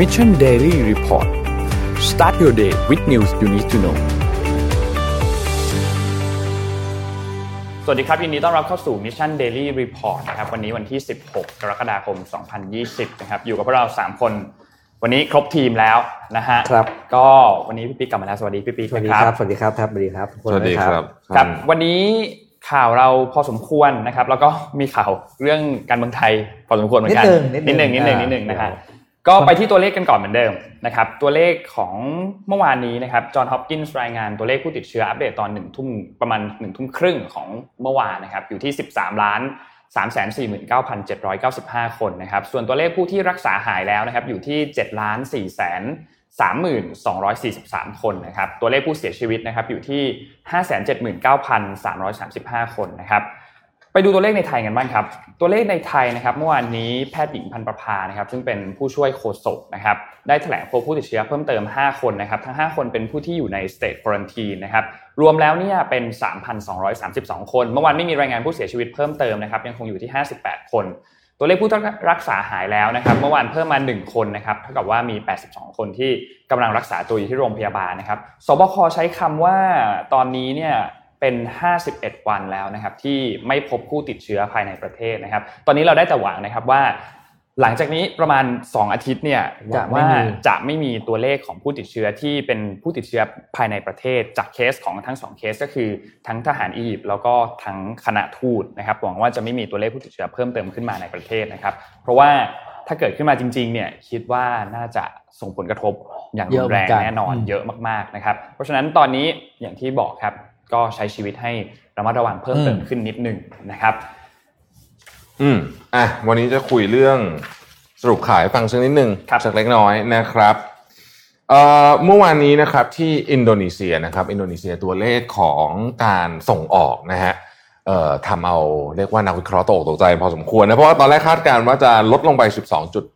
Mission Daily Report start your day with news you need to know สวัสดีครับยินดีต้อนรับเข้าสู่ Mission Daily Report นะครับวันนี้วันที่ 16 กรกฎาคม 2020 นะครับอยู่กับพวกเรา 3 คน วันนี้ครบทีมแล้วนะฮะครับ ก็วันนี้พี่ปิ๊กกลับมาแล้วสวัสดีพี่ปิ๊กสวัสดีนะครับสวัสดีครับครับสวัสดีครับทุกคนสวัสดีครับครับ วันนี้ข่าวเราพอสมควรนะครับ แล้วก็มีข่าวเรื่องการเมืองไทยพอสมควรเหมือนกันนิดหนึ่งนิดหนึ่งนิดหนึ่งนิดหนึ่งนะฮะ ก็ไปที่ตัวเลขกันก่อนเหมือนเดิมนะครับตัวเลขของเมื่อวานนี้นะครับจอห์นฮอปกินส์รายงานตัวเลขผู้ติดเชื้ออัปเดตตอนหนึ่งทุ่มประมาณหนึ่งทุ่มครึ่งของเมื่อวานนะครับอยู่ที่13ล้าน349,795คนนะครับส่วนตัวเลขผู้ที่รักษาหายแล้วนะครับอยู่ที่7ล้าน4แสน32,43คนนะครับตัวเลขผู้เสียชีวิตนะครับอยู่ที่579,335คนนะครับ ไปดูตัวเลขในไทยกันบ้างครับ ตัวเลขในไทยนะครับเมื่อวานนี้แพทย์หญิงพันประภานะครับ ซึ่งเป็นผู้ช่วยโฆษกนะครับได้แถลงพบผู้ติดเชื้อเพิ่มเติม 5 คนนะครับ ทั้ง 5 คนเป็นผู้ที่อยู่ใน state quarantine นะครับรวมแล้วเนี่ยเป็น 3,232 คน เมื่อวานไม่มีรายงานผู้เสียชีวิตเพิ่มเติมนะครับยังคงอยู่ที่ 58 คน ตัวเลขผู้รักษาหายแล้วนะครับ เมื่อวานเพิ่มมา 1 คนนะครับเท่ากับว่ามี 82 คนที่กำลังรักษาตัวอยู่ที่โรงพยาบาลนะครับสบคใช้คำว่าตอนนี้เนี่ย เป็น 51 วันแล้วนะครับที่ไม่พบผู้ติดเชื้อภายในประเทศนะครับ ตอนนี้เราได้แต่หวังนะครับว่า หลังจากนี้ประมาณ 2 อาทิตย์เนี่ยหวังว่าจะไม่มีตัวเลขของผู้ติดเชื้อที่เป็นผู้ติดเชื้อภายในประเทศ จากเคสของทั้งสองเคสก็คือทั้งทหารอียิปต์แล้วก็ทั้งคณะทูตนะครับหวังว่าจะไม่มีตัวเลขผู้ติดเชื้อเพิ่มเติมขึ้นมาในประเทศนะครับ เพราะว่าถ้าเกิดขึ้นมาจริงๆเนี่ยคิดว่าน่าจะส่งผลกระทบอย่างรุนแรงแน่นอนเยอะมากๆนะครับ เพราะฉะนั้นตอนนี้อย่างที่บอกครับ ก็ใช้ชีวิตให้ระมัดระวังเพิ่มเติมขึ้นนิดนึงนะครับ อืมอะวันนี้จะคุยเรื่องสรุปขายฟังสักนิดหนึ่งครับสักเล็กน้อยนะครับเอ่อเมื่อวานนี้นะครับที่อินโดนีเซียนะครับ อินโดนีเซียตัวเลขของการส่งออกนะฮะเอ่อทำเอาเรียกว่านักวิเคราะห์ตกตกใจพอสมควรนะเพราะว่าตอนแรกคาดการณ์ว่าจะลดลงไป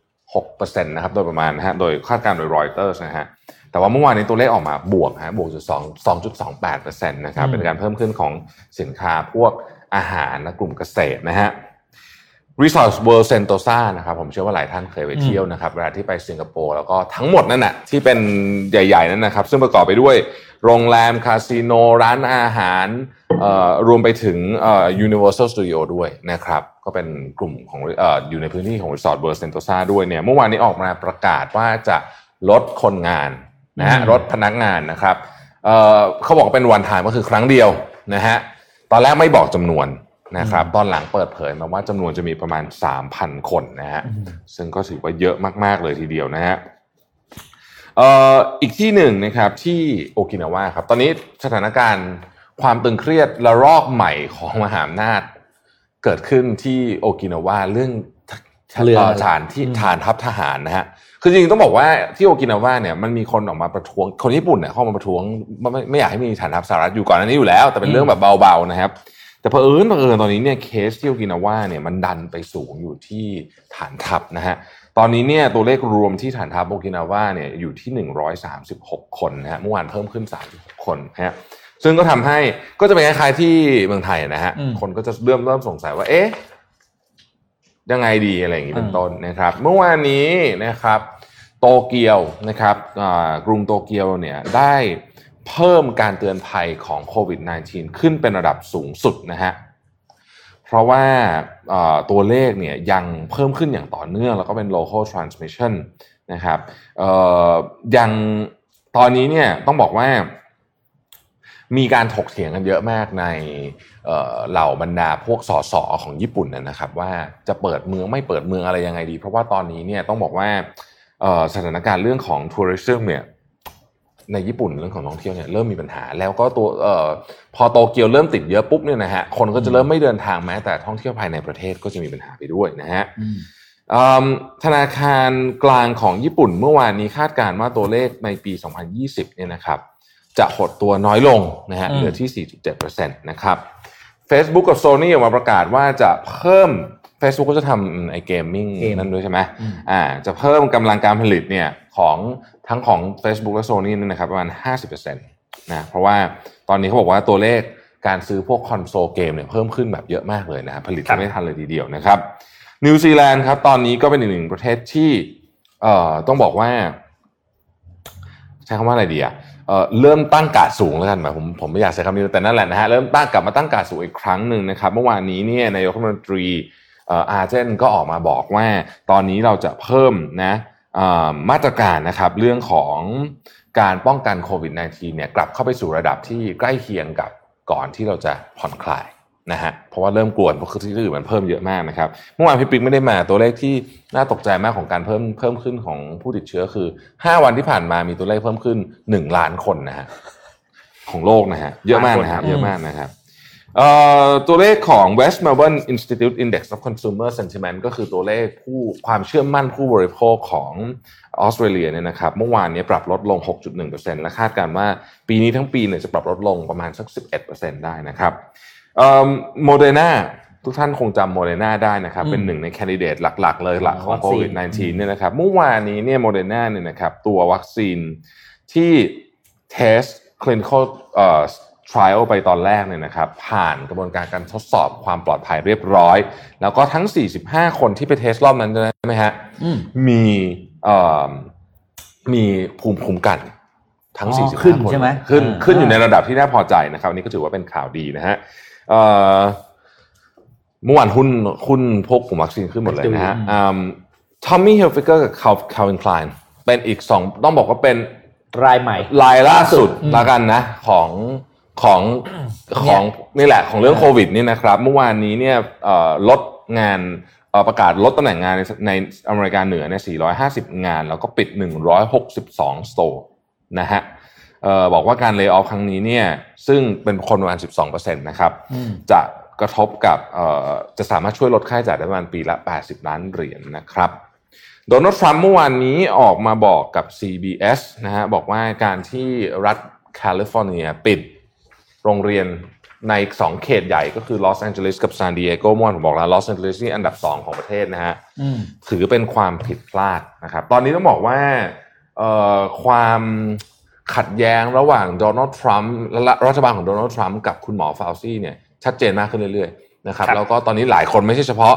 12.6%นะครับโดยประมาณนะฮะโดยคาดการณ์โดยรอยเตอร์นะฮะ แต่ว่าเมื่อวานนี้ตัวเลขออกมาบวกฮะบวกจุดสองสองจุดสองแปดเปอร์เซ็นต์นะครับเป็นการเพิ่มขึ้นของสินค้าพวกอาหารและกลุ่มเกษตรนะฮะ Resorts World Sentosa นะครับผมเชื่อว่าหลายท่านเคยไปเที่ยวนะครับเวลาที่ไปสิงคโปร์แล้วก็ทั้งหมดนั่นน่ะที่เป็นใหญ่ ๆ นั่นนะครับ ซึ่งประกอบไปด้วยโรงแรม คาสิโน ร้านอาหารเอ่อรวมไปถึงเอ่อ Universal Studio ด้วยนะครับ ก็เป็นกลุ่มของเอ่ออยู่ในพื้นที่ของ Resort World Sentosa ด้วยเนี่ยเมื่อวานนี้ออกมาประกาศว่าจะลดคนงาน นะฮะลดพนักงานนะครับเอ่อเขาบอกว่าเป็นวันทายก็คือครั้งเดียวนะฮะตอนแรกไม่บอกจำนวนนะครับตอนหลังเปิดเผยมาว่าจำนวนจะมีประมาณ 3,000 คนนะฮะซึ่งก็ถือว่าเยอะมากๆเลยทีเดียวนะฮะเอ่ออีกที่หนึ่งนะครับที่โอกินาวาครับตอนนี้สถานการณ์ความตึงเครียดระลอกใหม่ของมหาอำนาจ เกิดขึ้นที่โอกินาวาเรื่องเรือฐานที่ฐานทัพทหารนะฮะ คือจริงๆต้องบอกว่าที่โอกินาวาเนี่ยมันมีคนออกมาประท้วงคนญี่ปุ่นเนี่ยเข้ามาประท้วงไม่ไม่ไม่อยากให้มีฐานทัพสหรัฐอยู่ก่อนอันนี้อยู่แล้ว แต่เป็นเรื่องแบบเบาๆนะครับ แต่เผอิญเผอิญตอนนี้เนี่ยเคสที่โอกินาวาเนี่ยมันดันไปสูงอยู่ที่ฐานทัพนะฮะตอนนี้เนี่ยตัวเลขรวมที่ฐานทัพโอกินาวาเนี่ยอยู่ที่ 136 คนนะฮะเมื่อวานเพิ่มขึ้น 36 คนนะฮะซึ่งก็ทำให้ก็จะเป็นคล้ายๆที่เมืองไทยนะฮะอืมคนก็จะเริ่มเริ่มสงสัยว่าเอ๊ะยังไงดีอะไรอย่างนี้เป็นต้นนะครับ เมื่อวานนี้นะครับ โตเกียวนะครับกรุงโตเกียวเนี่ยได้เพิ่มการเตือนภัยของโควิด -19 ขึ้นเป็นระดับสูงสุดนะฮะเพราะว่าตัวเลขเนี่ยยังเพิ่มขึ้นอย่างต่อเนื่อง แล้วก็เป็น local transmission นะครับยังตอนนี้เนี่ยต้องบอกว่ามีการถกเถียงกันเยอะมากในเหล่าบรรดาพวกสสของญี่ปุ่นนะนะครับ ว่าจะเปิดเมืองไม่เปิดเมืองอะไรยังไงดี เพราะว่าตอนนี้เนี่ยต้องบอกว่า สถานการณ์เรื่องของทัวริซึมเนี่ยในญี่ปุ่นเรื่องของท่องเที่ยวเนี่ยเริ่มมีปัญหา แล้วก็ตัวเอ่อพอโตเกียวเริ่มติดเยอะปุ๊บเนี่ยนะฮะคนก็จะเริ่มไม่เดินทางแม้แต่ท่องเที่ยวภายในประเทศก็จะมีปัญหาไปด้วยนะฮะอืมอืมธนาคารกลางของญี่ปุ่นเมื่อวานนี้คาดการณ์ว่าตัวเลขในปี 2020 เนี่ยนะครับ จะหดตัวน้อยลงนะฮะอืมเหลือที่ 4.7%นะครับ Facebook กับ Sony ออกมาประกาศว่าจะเพิ่ม Facebook ก็จะทำไอ้ gaming เกมนั่นด้วยใช่ไหมอืมอ่าจะเพิ่มกำลังการผลิตเนี่ยของทั้งของ Facebook และ Sony นี่นะครับประมาณ 50%นะเพราะว่าตอนนี้เขาบอกว่าตัวเลขการซื้อพวก console game เนี่ยเพิ่มขึ้นแบบเยอะมากเลยนะผลิตครักับนไม่ทันเลยทีเดียวนะครับนิวซีแลนด์ครับตอนนี้ก็เป็นอีกหนึ่งประเทศที่เอ่อต้องบอกว่า ใช้คำว่าอะไรดีอะเอ่อเริ่มตั้งการดสูงแล้วกันแบบผมผมไม่อยากใช้คำนี้แต่นั่นแหละนะฮะเริ่มตั้งกลับมาตั้งการดสูงอีกครั้งหนึ่งนะครับ เมื่อวานนี้เนี่ยนายกรัฐมนตรีเอาเจนก็ออกมาบอกว่าตอนนี้เราจะเพิ่มนะมาตรการนะครับเรื่องของการป้องกันโควิด -19 เนี่ยกลับเข้าไปสู่ระดับที่ใกล้เคียงกับก่อนที่เราจะผ่อนคลายนะฮะเพราะว่าเริ่มกลัวเพราะที่อื่นมันเพิ่มเยอะมากนะครับเมื่อวานพี่ปิ๊กไม่ได้มาตัวเลขที่น่าตกใจมากของการเพิ่มเพิ่มขึ้นของผู้ติดเชื้อคือ 5 วันที่ผ่านมามีตัวเลขเพิ่มขึ้น 1 ล้านคนนะฮะของโลกนะฮะเยอะมากนะฮะเยอะมากนะครับ ตัวเลขของ West Melbourne Institute Index of Consumer Sentiment ก็คือตัวเลขผู้ความเชื่อมั่นผู้บริโภคของออสเตรเลียเนี่ยนะครับเมื่อวานนี้ปรับลดลง 6.1%และคาดการณ์ว่าปีนี้ทั้งปีเนี่ยจะปรับลดลงประมาณสัก 11%ได้นะครับโมเดอร์นาทุกท่านคงจำโมเดอร์นาได้นะครับเป็นหนึ่งในแคนดิเดตหลัก ๆ เลยหลักของโควิด -19 เนี่ยนะครับเมื่อวานนี้เนี่ยโมเดอร์นาเนี่ยนะครับตัววัคซีนที่เทส clinical เอ่อ trial ไปตอนแรกเนี่ยนะครับผ่านกระบวนการการทดสอบความปลอดภัยเรียบร้อย แล้วก็ทั้ง 45 คนที่ไป test รอบนั้นใช่ไหมฮะอืมมีเอ่อมีภูมิคุ้มกันทั้งอ๋อ45ขึ้นคนใช่ไหมขึ้นอ่าขึ้นอยู่ในระดับที่น่าพอใจนะครับอันนี้ก็ถือว่าเป็นข่าวดีนะฮะเอ่อเมื่อวานหุ้นหุ้นพวกกลุ่มวัคซีนขึ้นหมดเลยนะฮะ Tommy Hilfiger กับคาร์ Calvin Klein เป็นอีกสองต้องบอกว่าเป็นรายใหม่รายล่าสุดอืมละกันนะ ของ ของของนี่แหละของเรื่องโควิดนี่นะครับเมื่อวานนี้เนี่ยเอ่อลดงานเอ่อประกาศลดตำแหน่งงานในในอเมริกาเหนือเนี่ย 450 งาน แล้วก็ปิด 162 store นะฮะเอ่อบอกว่าการ lay off ครั้งนี้เนี่ยซึ่งเป็นคนประมาณ 12%นะครับอืมจะกระทบกับเอ่อจะสามารถช่วยลดค่าใช้จ่ายได้ประมาณปีละ 80 ล้านเหรียญนะครับโดนัลด์ทรัมป์เมื่อวานนี้ออกมาบอกกับ CBS นะฮะบอกว่าการที่รัฐแคลิฟอร์เนียปิด โรงเรียนในสองเขตใหญ่ก็คือลอสแองเจลิสกับซานดิเอโกเมื่อวานผมบอกแล้วลอสแองเจลิสนี่อันดับ 2 ของประเทศนะฮะอืมถือเป็นความผิดพลาดนะครับ ตอนนี้ต้องบอกว่าเอ่อความขัดแย้งระหว่างโดนัลด์ทรัมป์และรัฐบาลของโดนัลด์ทรัมป์กับคุณหมอฟาวซี่เนี่ยชัดเจนมากขึ้นเรื่อยๆนะครับครับแล้วก็ตอนนี้หลายคนไม่ใช่เฉพาะ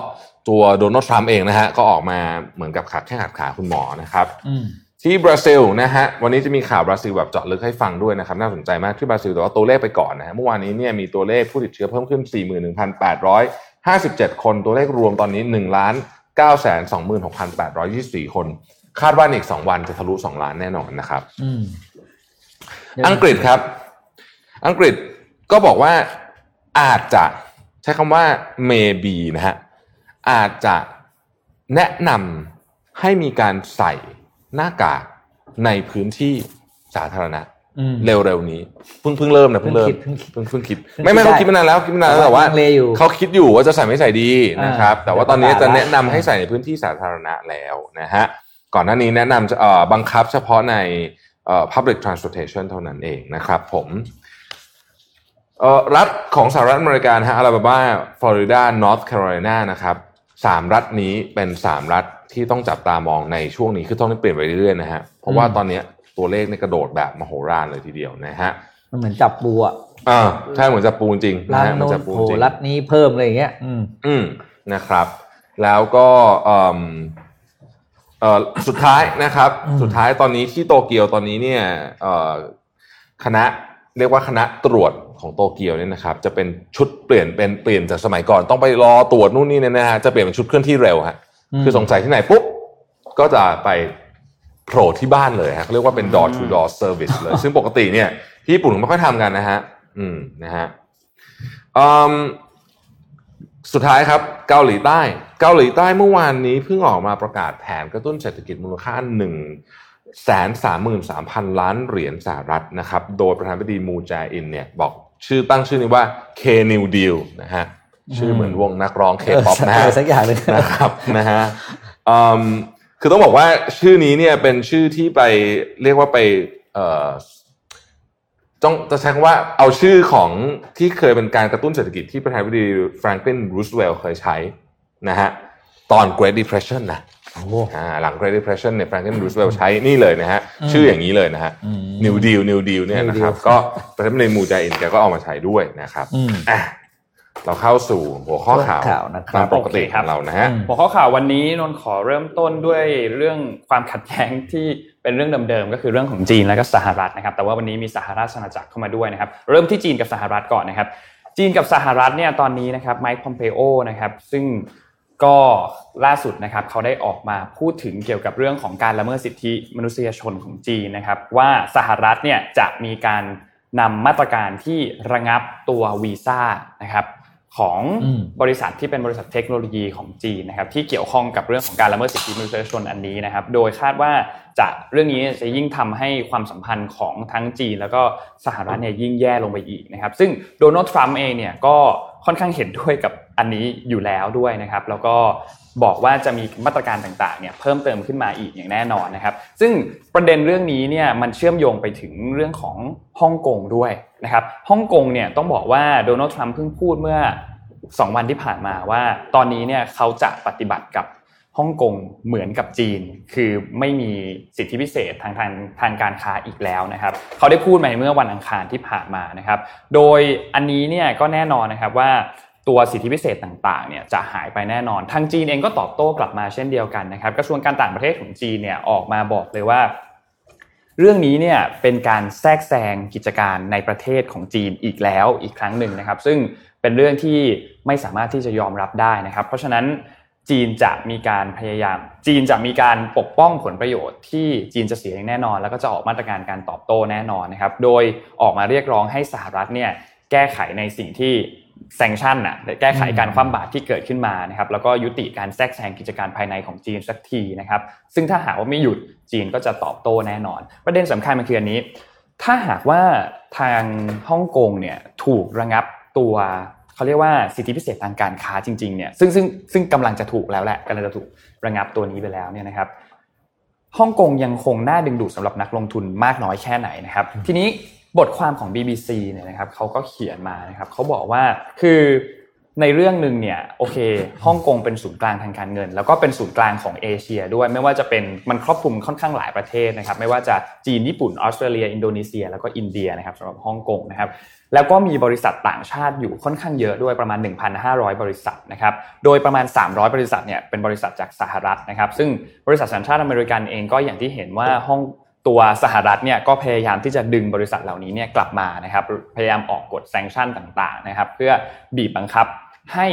ตัวโดนัลด์ทรัมป์เองนะฮะก็ออกมาเหมือนกับขัดแข้งขัดขาคุณหมอนะครับอืม ที่บราซิลนะฮะวันนี้จะมีข่าวบราซิลแบบเจาะลึกให้ฟังด้วยนะครับน่าสนใจมากที่บราซิลแต่ว่าตัวเลขไปก่อนนะฮะเมื่อวานนี้เนี่ยมีตัวเลขผู้ติดเชื้อเพิ่มขึ้น 41,857 คน ตัวเลขรวมตอนนี้1ล้าน926,824 คน คาดว่าอีก 2 วันจะทะลุ 2 ล้านแน่นอนนะครับอังกฤษครับ อังกฤษก็บอกว่าอาจจะใช้คำว่า maybe นะฮะอาจจะแนะนำให้มีการใส่ หน้ากากในพื้นที่สาธารณะอืมเร็วๆนี้เพิ่งเพิ่งเริ่มนะเพิ่งเริ่มเพิ่งคิดเพิ่งเพิ่งคิดเพิ่งคิด ไม่ไม่ได้เขาคิดมานานแล้วคิดมานานแล้วแต่แต่ว่าว่าลังเลอยู่เขาคิดอยู่ว่าจะใส่ไม่ใส่ดีนะครับอ่าแต่ว่าตอนนี้จะเดี๋ยวประกาศแนะนำให้ใส่ในพื้นที่สาธารณะแล้วนะฮะก่อนหน้านี้แนะนำจะเอ่อบังคับเฉพาะในเอ่อ public transportation เท่านั้นเองนะครับผมเอ่อรัฐของสหรัฐอเมริกานะฮะอลาบามาฟลอริดานอร์ทแคโรไลนานะครับสามรัฐนี้เป็นสามรัฐ ที่ต้องจับตามองในช่วงนี้คือต้องเปลี่ยนไปเรื่อยๆนะฮะเพราะว่าตอนนี้ตัวเลขในยกระโดดแบบมโหฬารเลยทีเดียวนะฮะมันเหมือนจับปูอะอ่าใช่เหมือนจะปูจริงนะร้านฮะมันโน้นจะปูโผล่จริงรัฐนี้เพิ่มอะไรอย่างเงี้ย อืมอืมนะครับ แล้วก็เอิ่มเอ่อสุดท้ายนะครับอืมสุดท้ายตอนนี้ที่โตเกียวตอนนี้เนี่ยเอ่อคณะเรียกว่าคณะตรวจของโตเกียวเนี่ยนะครับ จะเป็นชุดเปลี่ยนเป็นเปลี่ยนจากสมัยก่อนต้องไปรอตรวจนู่นนี่เนี่ยนะฮะจะเปลี่ยนเป็นชุดเคลื่อนที่เร็วฮะอืม คือสงสัยที่ไหนปุ๊บก็จะไปโผล่ที่บ้านเลยฮะเขาเรียกว่าเป็น door to door service เลย ซึ่งปกติเนี่ยที่ญี่ปุ่นไม่ค่อยทำกันนะฮะ อืมนะฮะอืมสุดท้ายครับเกาหลีใต้ เกาหลีใต้เมื่อวานนี้เพิ่งออกมาประกาศแผนกระตุ้นเศรษฐกิจมูลค่า1นึ่งแสนสามหมื่นสามพันล้านเหรียญสหรัฐนะครับ โดยประธานาธิบดีมูแจอินเนี่ยบอกชื่อตั้งชื่อนี้ว่า K New Deal นะฮะ ชื่อเหมือนวงนักร้อง K-pop นะฮะเออสักอย่างหนึ่งนะครับนะฮะอืมคือต้องบอกว่าชื่อนี้เนี่ยเป็นชื่อที่ไปเรียกว่าไปเอ่อต้องจะใช้คำว่าเอาชื่อของที่เคยเป็นการกระตุ้นเศรษฐกิจที่ประธานาธิบดีแฟรงคลินรูสเวลล์เคยใช้นะฮะตอน Great Depression นะโอ้โหอ่าหลัง Great Depression เนี่ยแฟรงคลินรูสเวลล์ใช้นี่เลยนะฮะอืมชื่ออย่างนี้เลยนะฮะอืม New Deal New Deal เนี่ย New นะครับ Deal ก็ประธานาธิบดีมูจาอินแกก็เอามาใช้ด้วยนะครับอืมอะ เราเข้าสู่หัวข้อข่าวข่าวนะคตารัมบปกติโอเคขครัอบงเรานะฮะอืมหัวข้อข่าววันนี้นนท์ขอเริ่มต้นด้วยเรื่องความขัดแย้งที่เป็นเรื่องเดิมๆก็คือเรื่องของจีนและก็สหรัฐนะครับ แต่ว่าวันนี้มีสหราชอาณาจักรเข้ามาด้วยนะครับ เริ่มที่จีนกับสหรัฐก่อนนะครับ จีนกับสหรัฐเนี่ยตอนนี้นะครับไมค์พอมเปโอนะครับ ซึ่งก็ล่าสุดนะครับเขาได้ออกมาพูดถึงเกี่ยวกับเรื่องของการละเมิดสิทธิมนุษยชนของจีนนะครับ ว่าสหรัฐเนี่ยจะมีการนำมาตรการที่ระงับตัววีซ่านะครับ ของอืมบริษัทที่เป็นบริษัทเทคโนโลยีของจีนนะครับที่เกี่ยวข้องกับเรื่องของการละเมิดสิทธิมนุษยชนอันนี้นะครับ โดยคาดว่าจะเรื่องนี้จะยิ่งทำให้ความสัมพันธ์ของทั้งจีน แล้วก็สหรัฐเนี่ยยิ่งแย่ลงไปอีกนะครับ ซึ่งโดนัลด์ทรัมป์เองเนี่ยก็ค่อนข้างเห็นด้วยกับอันนี้อยู่แล้วด้วยนะครับ แล้วก็บอกว่าจะมีมาตรการต่างๆเนี่ยเพิ่มเติมขึ้นมาอีกอย่างแน่นอนนะครับ ซึ่งประเด็นเรื่องนี้เนี่ยมันเชื่อมโยงไปถึงเรื่องของฮ่องกงด้วยนะครับฮ่องกงเนี่ยต้องบอกว่าโดนัลด์ทรัมป์เพิ่งพูดเมื่อ สองวันที่ผ่านมาว่า ตอนนี้เนี่ยเขาจะปฏิบัติกับฮ่องกงเหมือนกับจีน คือไม่มีสิทธิพิเศษทางทางทางการค้าอีกแล้วนะครับ เขาได้พูดมาเมื่อวันอังคารที่ผ่านมานะครับ โดยอันนี้เนี่ยก็แน่นอนนะครับว่าตัวสิทธิพิเศษต่างๆเนี่ยจะหายไปแน่นอน ทางจีนเองก็ตอบโต้กลับมาเช่นเดียวกันนะครับ กระทรวงการต่างประเทศของจีนเนี่ยออกมาบอกเลยว่า เรื่องนี้เนี่ยเป็นการแทรกแซงกิจการในประเทศของจีนอีกแล้วอีกครั้งหนึ่งนะครับ ซึ่งเป็นเรื่องที่ไม่สามารถที่จะยอมรับได้นะครับ เพราะฉะนั้นจีนจะมีการพยายาม จีนจะมีการปกป้องผลประโยชน์ที่จีนจะเสียอย่างแน่นอน แล้วก็จะออกมาตรการการตอบโต้แน่นอนนะครับ โดยออกมาเรียกร้องให้สหรัฐเนี่ยแก้ไขในสิ่งที่ แซงชั่นน่ะแก้ไขการคว่ำบาตรที่เกิดขึ้นมานะครับแล้วก็ยุติการแทรกแซงกิจการภายในของจีนสักทีนะครับซึ่งถ้าหากว่าไม่หยุดจีนก็จะตอบโต้แน่นอน ประเด็นสำคัญมันคืออันนี้ ถ้าหากว่าทางฮ่องกงเนี่ยถูกระงับตัวเขาเรียกว่าสิทธิพิเศษทางการค้าจริงๆเนี่ยซึ่งซึ่งซึ่งกำลังจะถูกแล้วแหละกำลังจะถูกระงับตัวนี้ไปแล้วเนี่ยนะครับฮ่องกงยังคงน่าดึงดูดสำหรับนักลงทุนมากน้อยแค่ไหนนะครับ ทีนี้ บทความของ BBC เนี่ยนะครับเขาก็เขียนมานะครับเขาบอกว่าคือในเรื่องหนึ่งเนี่ยโอเคฮ่องกงเป็นศูนย์กลางทางการเงิน แล้วก็เป็นศูนย์กลางของเอเชียด้วยไม่ว่าจะเป็นมันครอบคลุมค่อนข้างหลายประเทศนะครับ ไม่ว่าจะจีนญี่ปุ่นออสเตรเลีย อินโดนีเซีย แล้วก็อินเดียนะครับสำหรับฮ่องกงนะครับแล้วก็มีบริษัทต่างชาติอยู่ค่อนข้างเยอะด้วยประมาณ 1,500 บริษัทนะครับโดยประมาณ 300 บริษัทเนี่ยเป็นบริษัทจากสหรัฐนะครับซึ่งบริษัทสัญชาติอเมริกันเองก็อย่างที่เห็นว่าห้อง ตัวสหรัฐเนี่ยก็พยายามที่จะดึงบริษัทเหล่านี้เนี่ยกลับมานะครับพยายามออกกฎ sanction ต่างๆนะครับเพื่อบีบบังคับให้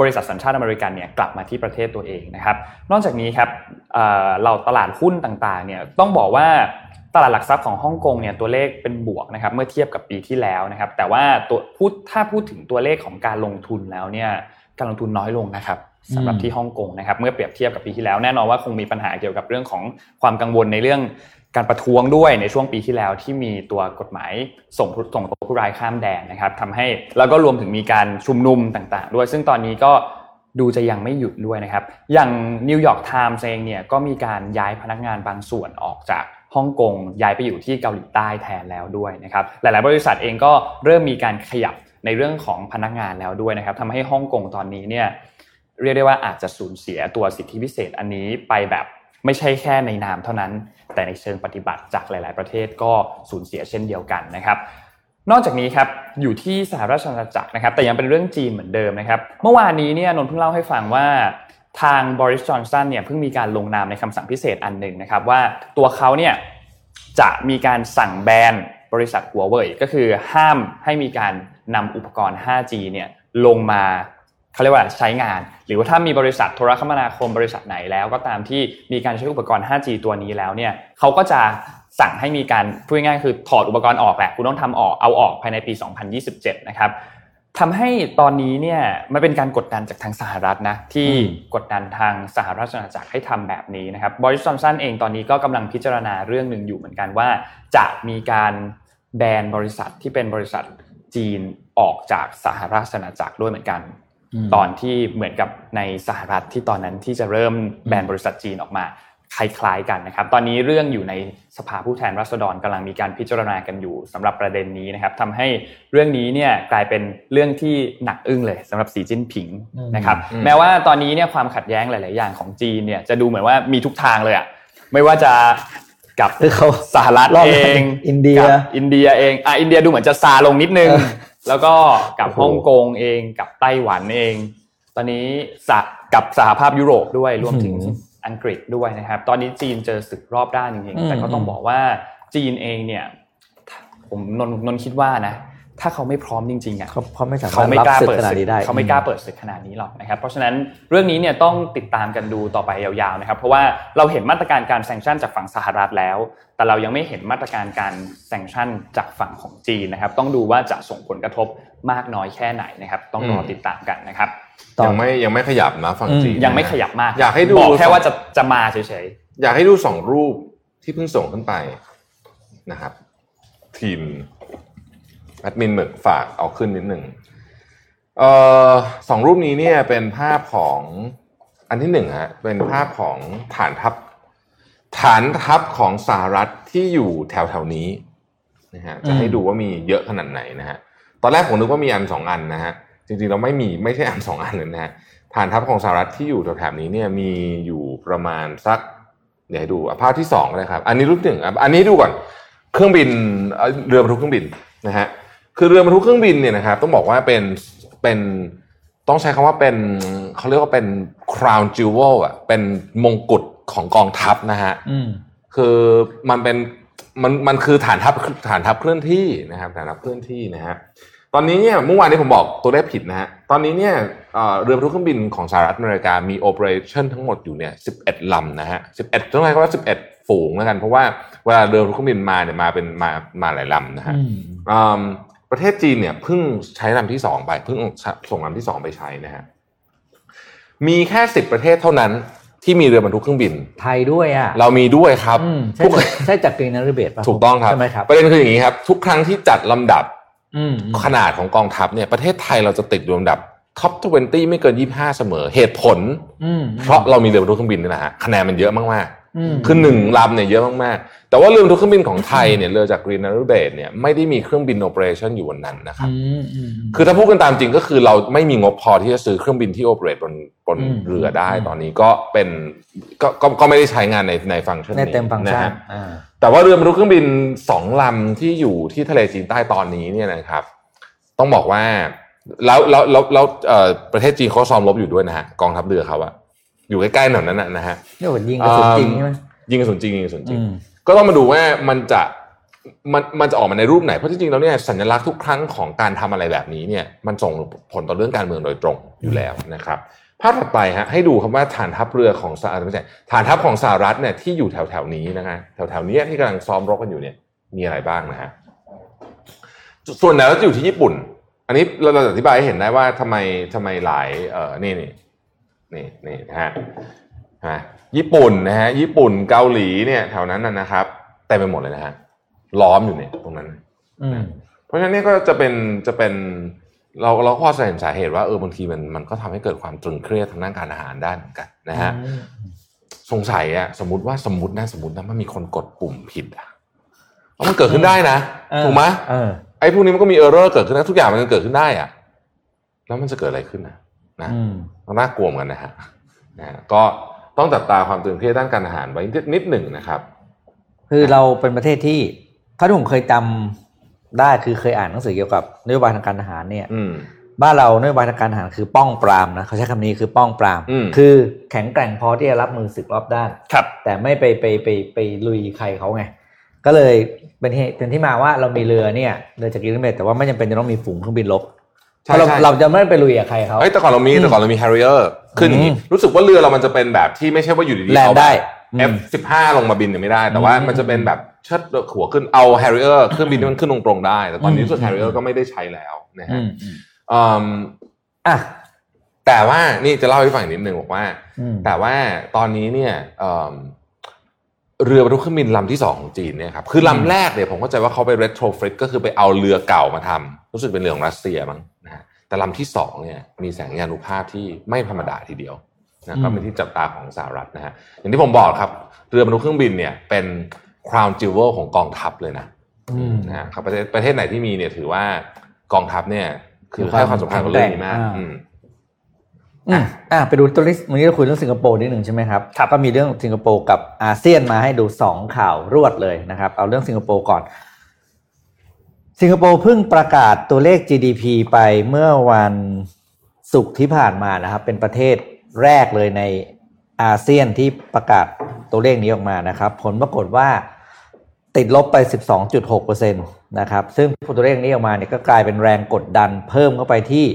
บริษัทสัญชาติอเมริกันเนี่ยกลับมาที่ประเทศตัวเองนะครับ นอกจากนี้ครับเเราตลาดหุ้นต่างๆเนี่ยต้องบอกว่าตลาดหลักทรัพย์ของฮ่องกงเนี่ยตัวเลขเป็นบวกนะครับเมื่อเทียบกับปีที่แล้วนะครับ แต่ว่าตัวพูดถ้าพูดถึงตัวเลขของการลงทุนแล้วเนี่ยการลงทุนน้อยลงนะครับสำหรับที่ฮ่องกงนะครับเมื่อเปรียบเทียบกับปีที่แล้วแน่นอนว่าคงมีปัญหาเกี่ยวกับเรื่องของความกังวลในเรื่อง การประท้วงด้วยในช่วงปีที่แล้วที่มีตัวกฎหมายส่งส่งตัวผู้ร้ายข้ามแดนนะครับทำให้แล้วก็รวมถึงมีการชุมนุมต่างๆ ด้วย ซึ่งตอนนี้ก็ดูจะยังไม่หยุดด้วยนะครับ อย่าง New York Times เองเนี่ยก็มีการย้ายพนักงานบางส่วนออกจากฮ่องกงย้ายไปอยู่ที่เกาหลีใต้แทนแล้วด้วยนะครับ หลาย ๆ บริษัทเองก็เริ่มมีการขยับในเรื่องของพนักงานแล้วด้วยนะครับทำให้ฮ่องกงตอนนี้เนี่ยเรียกได้ว่าอาจจะสูญเสียตัวสิทธิพิเศษอันนี้ไปแบบ ไม่ใช่แค่ในนามเท่านั้น แต่ในเชิงปฏิบัติจากหลาย ๆ ประเทศก็สูญเสียเช่นเดียวกันนะครับ นอกจากนี้ครับอยู่ที่สหราชอาณาจักรนะครับ แต่ยังเป็นเรื่องจีนเหมือนเดิมนะครับ เมื่อวานนี้เนี่ยนนท์เพิ่งเล่าให้ฟังว่าทางบริสจอนสันเนี่ยเพิ่งมีการลงนามในคำสั่งพิเศษอันหนึ่งนะครับ ว่าตัวเขาเนี่ยจะมีการสั่งแบนบริษัทหัวเว่ยก็คือห้ามให้มีการนำอุปกรณ์ 5G เนี่ยลงมาเขาเรียกว่าใช้งาน หรือว่าถ้ามีบริษัทโทรคมนาคมบริษัทไหนแล้ว ก็ตามที่มีการใช้อุปกรณ์ 5G ตัวนี้แล้วเนี่ยเขาก็จะสั่งให้มีการพูดง่ายๆคือถอดอุปกรณ์ออกแหละคุณต้องทำออกเอาออกภายในปี 2027 นะครับทำให้ตอนนี้เนี่ยมันเป็นการกดดันจากทางสหรัฐนะที่กดดันทางสหราชอาณาจักรให้ทำแบบนี้นะครับบริสจอนสันเองตอนนี้ก็กำลังพิจารณาเรื่องหนึ่งอยู่เหมือนกันว่า จะมีการแบนบริษัทที่เป็นบริษัทจีนออกจากสหราชอาณาจักรด้วยเหมือนกัน ตอนที่เหมือนกับในสหรัฐที่ตอนนั้นที่จะเริ่มแบนบริษัทจีนออกมาคล้ายๆกันนะครับ ตอนนี้เรื่องอยู่ในสภาผู้แทนราษฎรกำลังมีการพิจารณากันอยู่สำหรับประเด็นนี้นะครับทำให้เรื่องนี้เนี่ยกลายเป็นเรื่องที่หนักอึ้งเลยสำหรับสีจิ้นผิงอืมนะครับอืมแม้ว่าตอนนี้เนี่ยความขัดแย้งหลาย ๆ อย่างของจีนเนี่ยจะดูเหมือนว่ามีทุกทางเลยอะไม่ว่าจะกับคือเขาสหรัฐรอบเอแรกงอินเดียกับอินเดียเองอะอินเดียดูเหมือนจะซาลงนิดนึงเออ แล้วก็กับโอ้โหฮ่องกงเองกับไต้หวันเอง ตอนนี้สะกับสหภาพยุโรปด้วยรวมถึงอังกฤษด้วยนะครับ ตอนนี้จีนเจอศึกรอบด้านจริงๆแต่ก็ต้องบอกว่าจีนเองเนี่ย ผมนนนนคิดว่านะ ถ้าเขาไม่พร้อมจริงๆอะเขาเขาไม่สามารเขาถไม่รับกล้าศึกเปิดขนาดศึกนี้ได้เขาไม่กล้าเปิดศึกขนาดนี้หรอกนะครับเพราะฉะนั้นเรื่องนี้เนี่ยต้องติดตามกันดูต่อไปยาวๆนะครับเพราะว่าเราเห็นมาตรการการแซงชั่นจากฝั่งสหรัฐแล้ว แต่เรายังไม่เห็นมาตรการการแซงชั่นจากฝั่งของจีนนะครับต้องดูว่าจะส่งผลกระทบมากน้อยแค่ไหนนะครับต้องรอติดตามกันนะครับต่อยังไม่ยังไม่ขยับนะฝั่งอืมจีนยังไม่ขยับมาก อยากให้ดูบอกแค่ว่าจะจะมาเฉยอยากให้ดูสองรูปที่เพิ่งส่งขึ้นไปนะครับ ทีม แอดมินหมึกฝากเอาขึ้นนิดหนึ่งเอ่อสองรูปนี้เนี่ยเป็นภาพของอันที่หนึ่งฮะเป็นภาพของฐานทัพ ฐานทัพของสหรัฐที่อยู่แถวแถวๆนี้นะฮะจะให้ดูว่ามีเยอะขนาดไหนนะฮะตอนแรกผมนึกว่ามีอันสองอันนะฮะจริงๆเราไม่มีไม่ใช่อันสองอันเลยนะฮะฐานทัพของสหรัฐที่อยู่แถวๆนี้เนี่ยมีอยู่ประมาณสักเดี๋ยวให้ดูอะภาพที่สองเลยครับ อันนี้รูปหนึ่งอะอันนี้ดูก่อน เครื่องบินเอ่อเรือบรรทุกเครื่องบินนะฮะ คือเรือบรรทุกเครื่องบินเนี่ยนะครับต้องบอกว่าเป็นเป็นต้องใช้คำว่าเป็นเขาเรียกว่าเป็น crown jewel อะเป็นมงกุฎของกองทัพนะฮะอืมคือมันเป็นมันมันคือฐานทัพฐานทัพเคลื่อนที่นะครับฐานทัพเคลื่อนที่นะฮะตอนนี้เนี่ยเมื่อวานนี้ผมบอกตัวเลขผิดนะฮะตอนนี้เนี่ยเอ่อเรือบรรทุกเครื่องบินของสหรัฐอเมริกามีโอเปอเรชั่นทั้งหมดอยู่เนี่ย11ลำนะฮะ11ต้องใช้คำว่า11ฝูงแล้วกัน เพราะว่าเวลาเรือบรรทุกเครื่องบินมาเนี่ยมาเป็นมามาหลายลำนะฮะอืมอืม ประเทศจีนเนี่ยเพิ่งใช้ลำที่สองไปเพิ่งส่งลำที่สองไปใช้นะฮะมีแค่สิบประเทศเท่านั้นที่มีเรือบรรทุกเครื่องบิน ไทยด้วยอะ เรามีด้วยครับอืมใช่ทุกใช่จากกรีนนาริเบตป่ะถูกต้องครับใช่ไหมครับประเด็นคืออย่างนี้ครับ ทุกครั้งที่จัดลำดับอืมขนาดของกองทัพเนี่ยประเทศไทยเราจะติดอยู่ลำดับ top 20ไม่เกิน25เสมอ เหตุผลอืมเพราะเรามีเรือบรรทุกเครื่องบินนี่แหละฮะคะแนนมันเยอะมากอืมๆ คือหนึ่งลำเนี่ยเยอะมากๆ แต่ว่าเรือบรรทุกเครื่องบินของไทยเนี่ยเรือจากกรีนนารูเบตเนี่ยไม่ได้มีเครื่องบิน operation อยู่บนนั้นนะครับอืมอืมคือถ้าพูดกันตามจริงก็คือเราไม่มีงบพอที่จะซื้อเครื่องบินที่โอเปเรตบนบนอืมเรือได้อืมตอนนี้ก็เป็นก็ก็ก็ไม่ได้ใช้งานในในฟังก์ชันในนี้เต็มฟังก์ชัะนฮะอ่าแต่ว่าเรือบรรทุกเครื่องบินสองลำที่อยู่ที่ทะเลจีนใต้ตอนนี้เนี่ยนะครับ ต้องบอกว่าแล้วแล้วแล้วแล้วเอ่อประเทศจีนเขาซ้อมรบอยู่ด้วยนะฮะกองทัพเรือเขาอะ อยู่ใกล้ๆแถวนั้นนะนะฮะนี่ว่ายิงกระสุนจริงใช่ไหมยิงกระสุนจริงยิงกระสุนจริงอืมก็ต้องมาดูว่ามันจะมันมันจะออกมาในรูปไหน เพราะจริงๆแล้วเนี่ยสัญลักษณ์ทุกครั้งของการทำอะไรแบบนี้เนี่ยมันส่งผลต่อเรื่องการเมืองโดยตรงอยู่แล้วนะครับภาพถัดไปฮะให้ดูครับว่าฐานทัพเรือของสหรัฐไม่ใช่ฐานทัพของสหรัฐเนี่ยที่อยู่แถวๆนี้นะฮะแถวๆนี้ที่กำลังซ้อมรบกันอยู่เนี่ยมีอะไรบ้างนะฮะส่วนใหญ่แล้วจะอยู่ที่ญี่ปุ่น อันนี้เราเราจะอธิบายให้เห็นได้ว่าทำไมทำไมหลายเอ่อนี่นี่ นี่นี่นะฮะฮะญี่ปุ่นนะฮะญี่ปุ่นเกาหลีเนี่ยแถวนั้นนะนะครับเต็มไปหมดเลยนะฮะล้อมอยู่เนี่ยตรงนั้นอืมเพราะฉะนั้นเนี่ยก็จะเป็นจะเป็นเราเราก็พอจะเห็นสาเหตุว่าเออบางทีมันมันก็ทำให้เกิดความตรึงเครียดทางด้านการอาหารได้เหมือนกันนะฮะอืมสงสัยอะสมมติว่าสมมตินะสมมตินะมันมีคนกดปุ่มผิดอะเพราะมันเกิดขึ้นได้นะเออถูกไหมเออไอ้พวกนี้มันก็มีเออร์เรอร์เกิดขึ้นนะทุกอย่างมันเกิดขึ้นได้อะแล้วมันจะเกิดอะไรขึ้นนะ นะอืมน่ากลัวเหมือนกันนะฮะนะฮะก็ต้องจับตาความตึงเครียดด้านการอาหารไว้นิดหนึ่งนะครับ คือเราเป็นประเทศที่ถ้าที่ผมเคยจำได้คือเคยอ่านหนังสือเกี่ยวกับนโยบายทางการทหารเนี่ยอืมบ้านเรานโยบายทางการทหารคือป้องปรามนะเขาใช้คำนี้คือป้องปรามอืมคือแข็งแกร่งพอที่จะรับมือศึกรอบด้านครับ แต่ไม่ไปไปไปไปลุยใครเขาไง ก็เลยเป็นเหตุเป็นที่มาว่าเรามีเรือเนี่ยเรือจากกิลเมตแต่ว่าไม่จำเป็นจะต้องมีฝูงเครื่องบินรบ เพใช่ราะเราใช่เราจะไม่ไปลุยกับใครเขาเฮ้ยแต่ก่อนเรามีแต่ก่อนเรามี Harrier ขึ้นอย่างนี้อืมรู้สึกว่าเรือเรามันจะเป็นแบบที่ไม่ใช่ว่าอยู่ดีๆแรงเอาได้แบบอืม F15 ลงมาบินเนี่ยไม่ได้ แต่ว่าอืมมันจะเป็นแบบเชิดหัวขึ้นเอา Harrier เครื่องบินที่มันขึ้นตรงๆได้ แต่ตอนนี้อืมรู้สึก Harrier ก็ไม่ได้ใช้แล้วนะอืฮะมอืมอืมอะแต่ว่านี่จะเล่าให้ฟังนิดนึงบอกว่าอืมแต่ว่าตอนนี้เนี่ย เอิ่มเรือบรรทุกเครื่องบินลำที่สองของจีนเนี่ยครับคือลำแรกเนี่ยผมเข้าใจว่าเขาไป retrofit ก็คือไปเอาเรือเก่ามาทำรู้สึกเป็นเรือของรัสเซียมั้งนะฮะแต่ลำที่สองเนี่ยมีแสงยานุภาพที่ไม่ธรรมดาทีเดียวนะก็เป็นที่จับตาของสหรัฐนะฮะอย่างที่ผมบอกครับ เรือบรรทุกเครื่องบินเนี่ยเป็น crown jewel ของกองทัพเลยนะอืมนะฮะครับประเทศประเทศไหนที่มีเนี่ยถือว่ากองทัพเนี่ยคือให้ความสำคัญกับเรื่องนี้มาก อ่าอืมอืมอะไปดูตัวเลขวันนี้เราคุยเรื่องสิงคโปร์นิดหนึ่งใช่ไหมครับครับก็มีเรื่องสิงคโปร์กับอาเซียนมาให้ดูสองข่าวรวดเลยนะครับ เอาเรื่องสิงคโปร์ก่อน สิงคโปร์เพิ่งประกาศตัวเลข GDP ไปเมื่อวันศุกร์ที่ผ่านมานะครับ เป็นประเทศแรกเลยในอาเซียนที่ประกาศตัวเลขนี้ออกมานะครับ ผลปรากฏว่าติดลบไป 12.6%นะครับ ซึ่งตัวเลขนี้ออกมาเนี่ยก็กลายเป็นแรงกดดันเพิ่มเข้าไปที่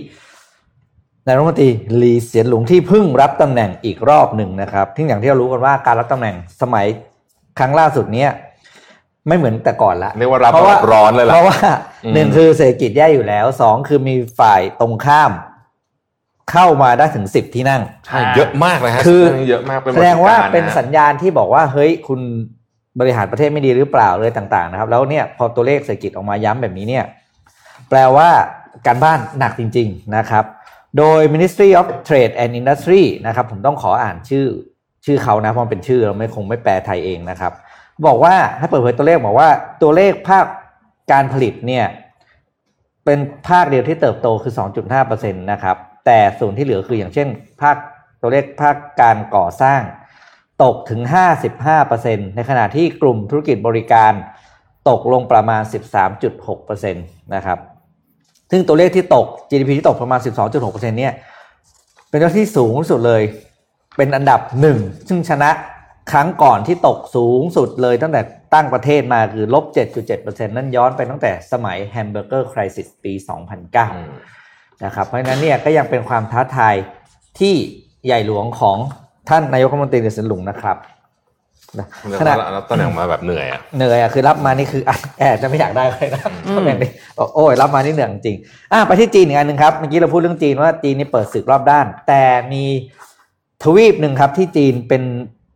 นายรัฐมนตรีลีเสียนหลุงที่เพิ่งรับตำแหน่งอีกรอบหนึ่งนะครับที่อย่างที่เรารู้กันว่าการรับตำแหน่งสมัยครั้งล่าสุดเนี้ยไม่เหมือนแต่ก่อนละเรียกว่ารับเพราะว่าร้อนเลยล่ะเพราะว่าอืมหนึ่งคือเศรษฐกิจแย่อยู่แล้วสองคือมีฝ่ายตรงข้าม เข้ามาได้ถึงสิบที่นั่งใช่เยอะมากเลยฮะคือเยอะมากเป็นแสดงว่าเป็นประสบกรณ์ะสัญญาณที่บอกว่าเฮ้ยคุณบริหารประเทศไม่ดีหรือเปล่าเลยต่างๆ นะครับ แล้วเนี่ยพอตัวเลขเศรษฐกิจออกมาย้ำแบบนี้เนี่ย แปลว่าการบ้านหนักจริง ๆ นะครับ โดย Ministry of Trade and Industry นะครับผมต้องขออ่านชื่อชื่อเขานะเพราะเป็นชื่อเราไม่คงไม่แปลไทยเองนะครับ บอกว่าให้เปิดเผยตัวเลขบอกว่าตัวเลขภาคการผลิตเนี่ยเป็นภาคเดียวที่เติบโตคือ 2.5%นะครับ แต่ส่วนที่เหลือคืออย่างเช่น ภาคตัวเลขภาคการก่อสร้าง ตกถึง 55%ในขณะที่กลุ่มธุรกิจบริการตกลงประมาณ 13.6%นะครับ ซึ่งตัวเลขที่ตก GDP ที่ตกประมาณ 12.6%เนี่ย เป็นตัวที่สูงที่สุดเลย เป็นอันดับหนึ่ง ซึ่งชนะครั้งก่อนที่ตกสูงสุดเลยตั้งแต่ตั้งประเทศมาคือลบ 7.7%นั่นย้อนไปตั้งแต่สมัย Hamburger Crisis ปี 2009 นะครับ เพราะฉะนั้นเนี่ยก็ยังเป็นความท้าทายที่ใหญ่หลวงของท่านนายกรัฐมนตรีเดชนหลุงนะครับ นะขขนาณะดรับตำแหน่งมาแบบเหนื่อยอะเหนื่อยอะคือรับมานี่คืออะแอบจะไม่อยากได้เลยนะตำแหน่งนี้บอกโอ้ยรับมานี่เหนื่อยจริงอะไปที่จีนอีกอันหนึ่งครับเมื่อกี้เราพูดเรื่องจีนว่าจีนนี่เปิดศึกรอบด้าน แต่มีทวีปหนึ่งครับที่จีนเป็น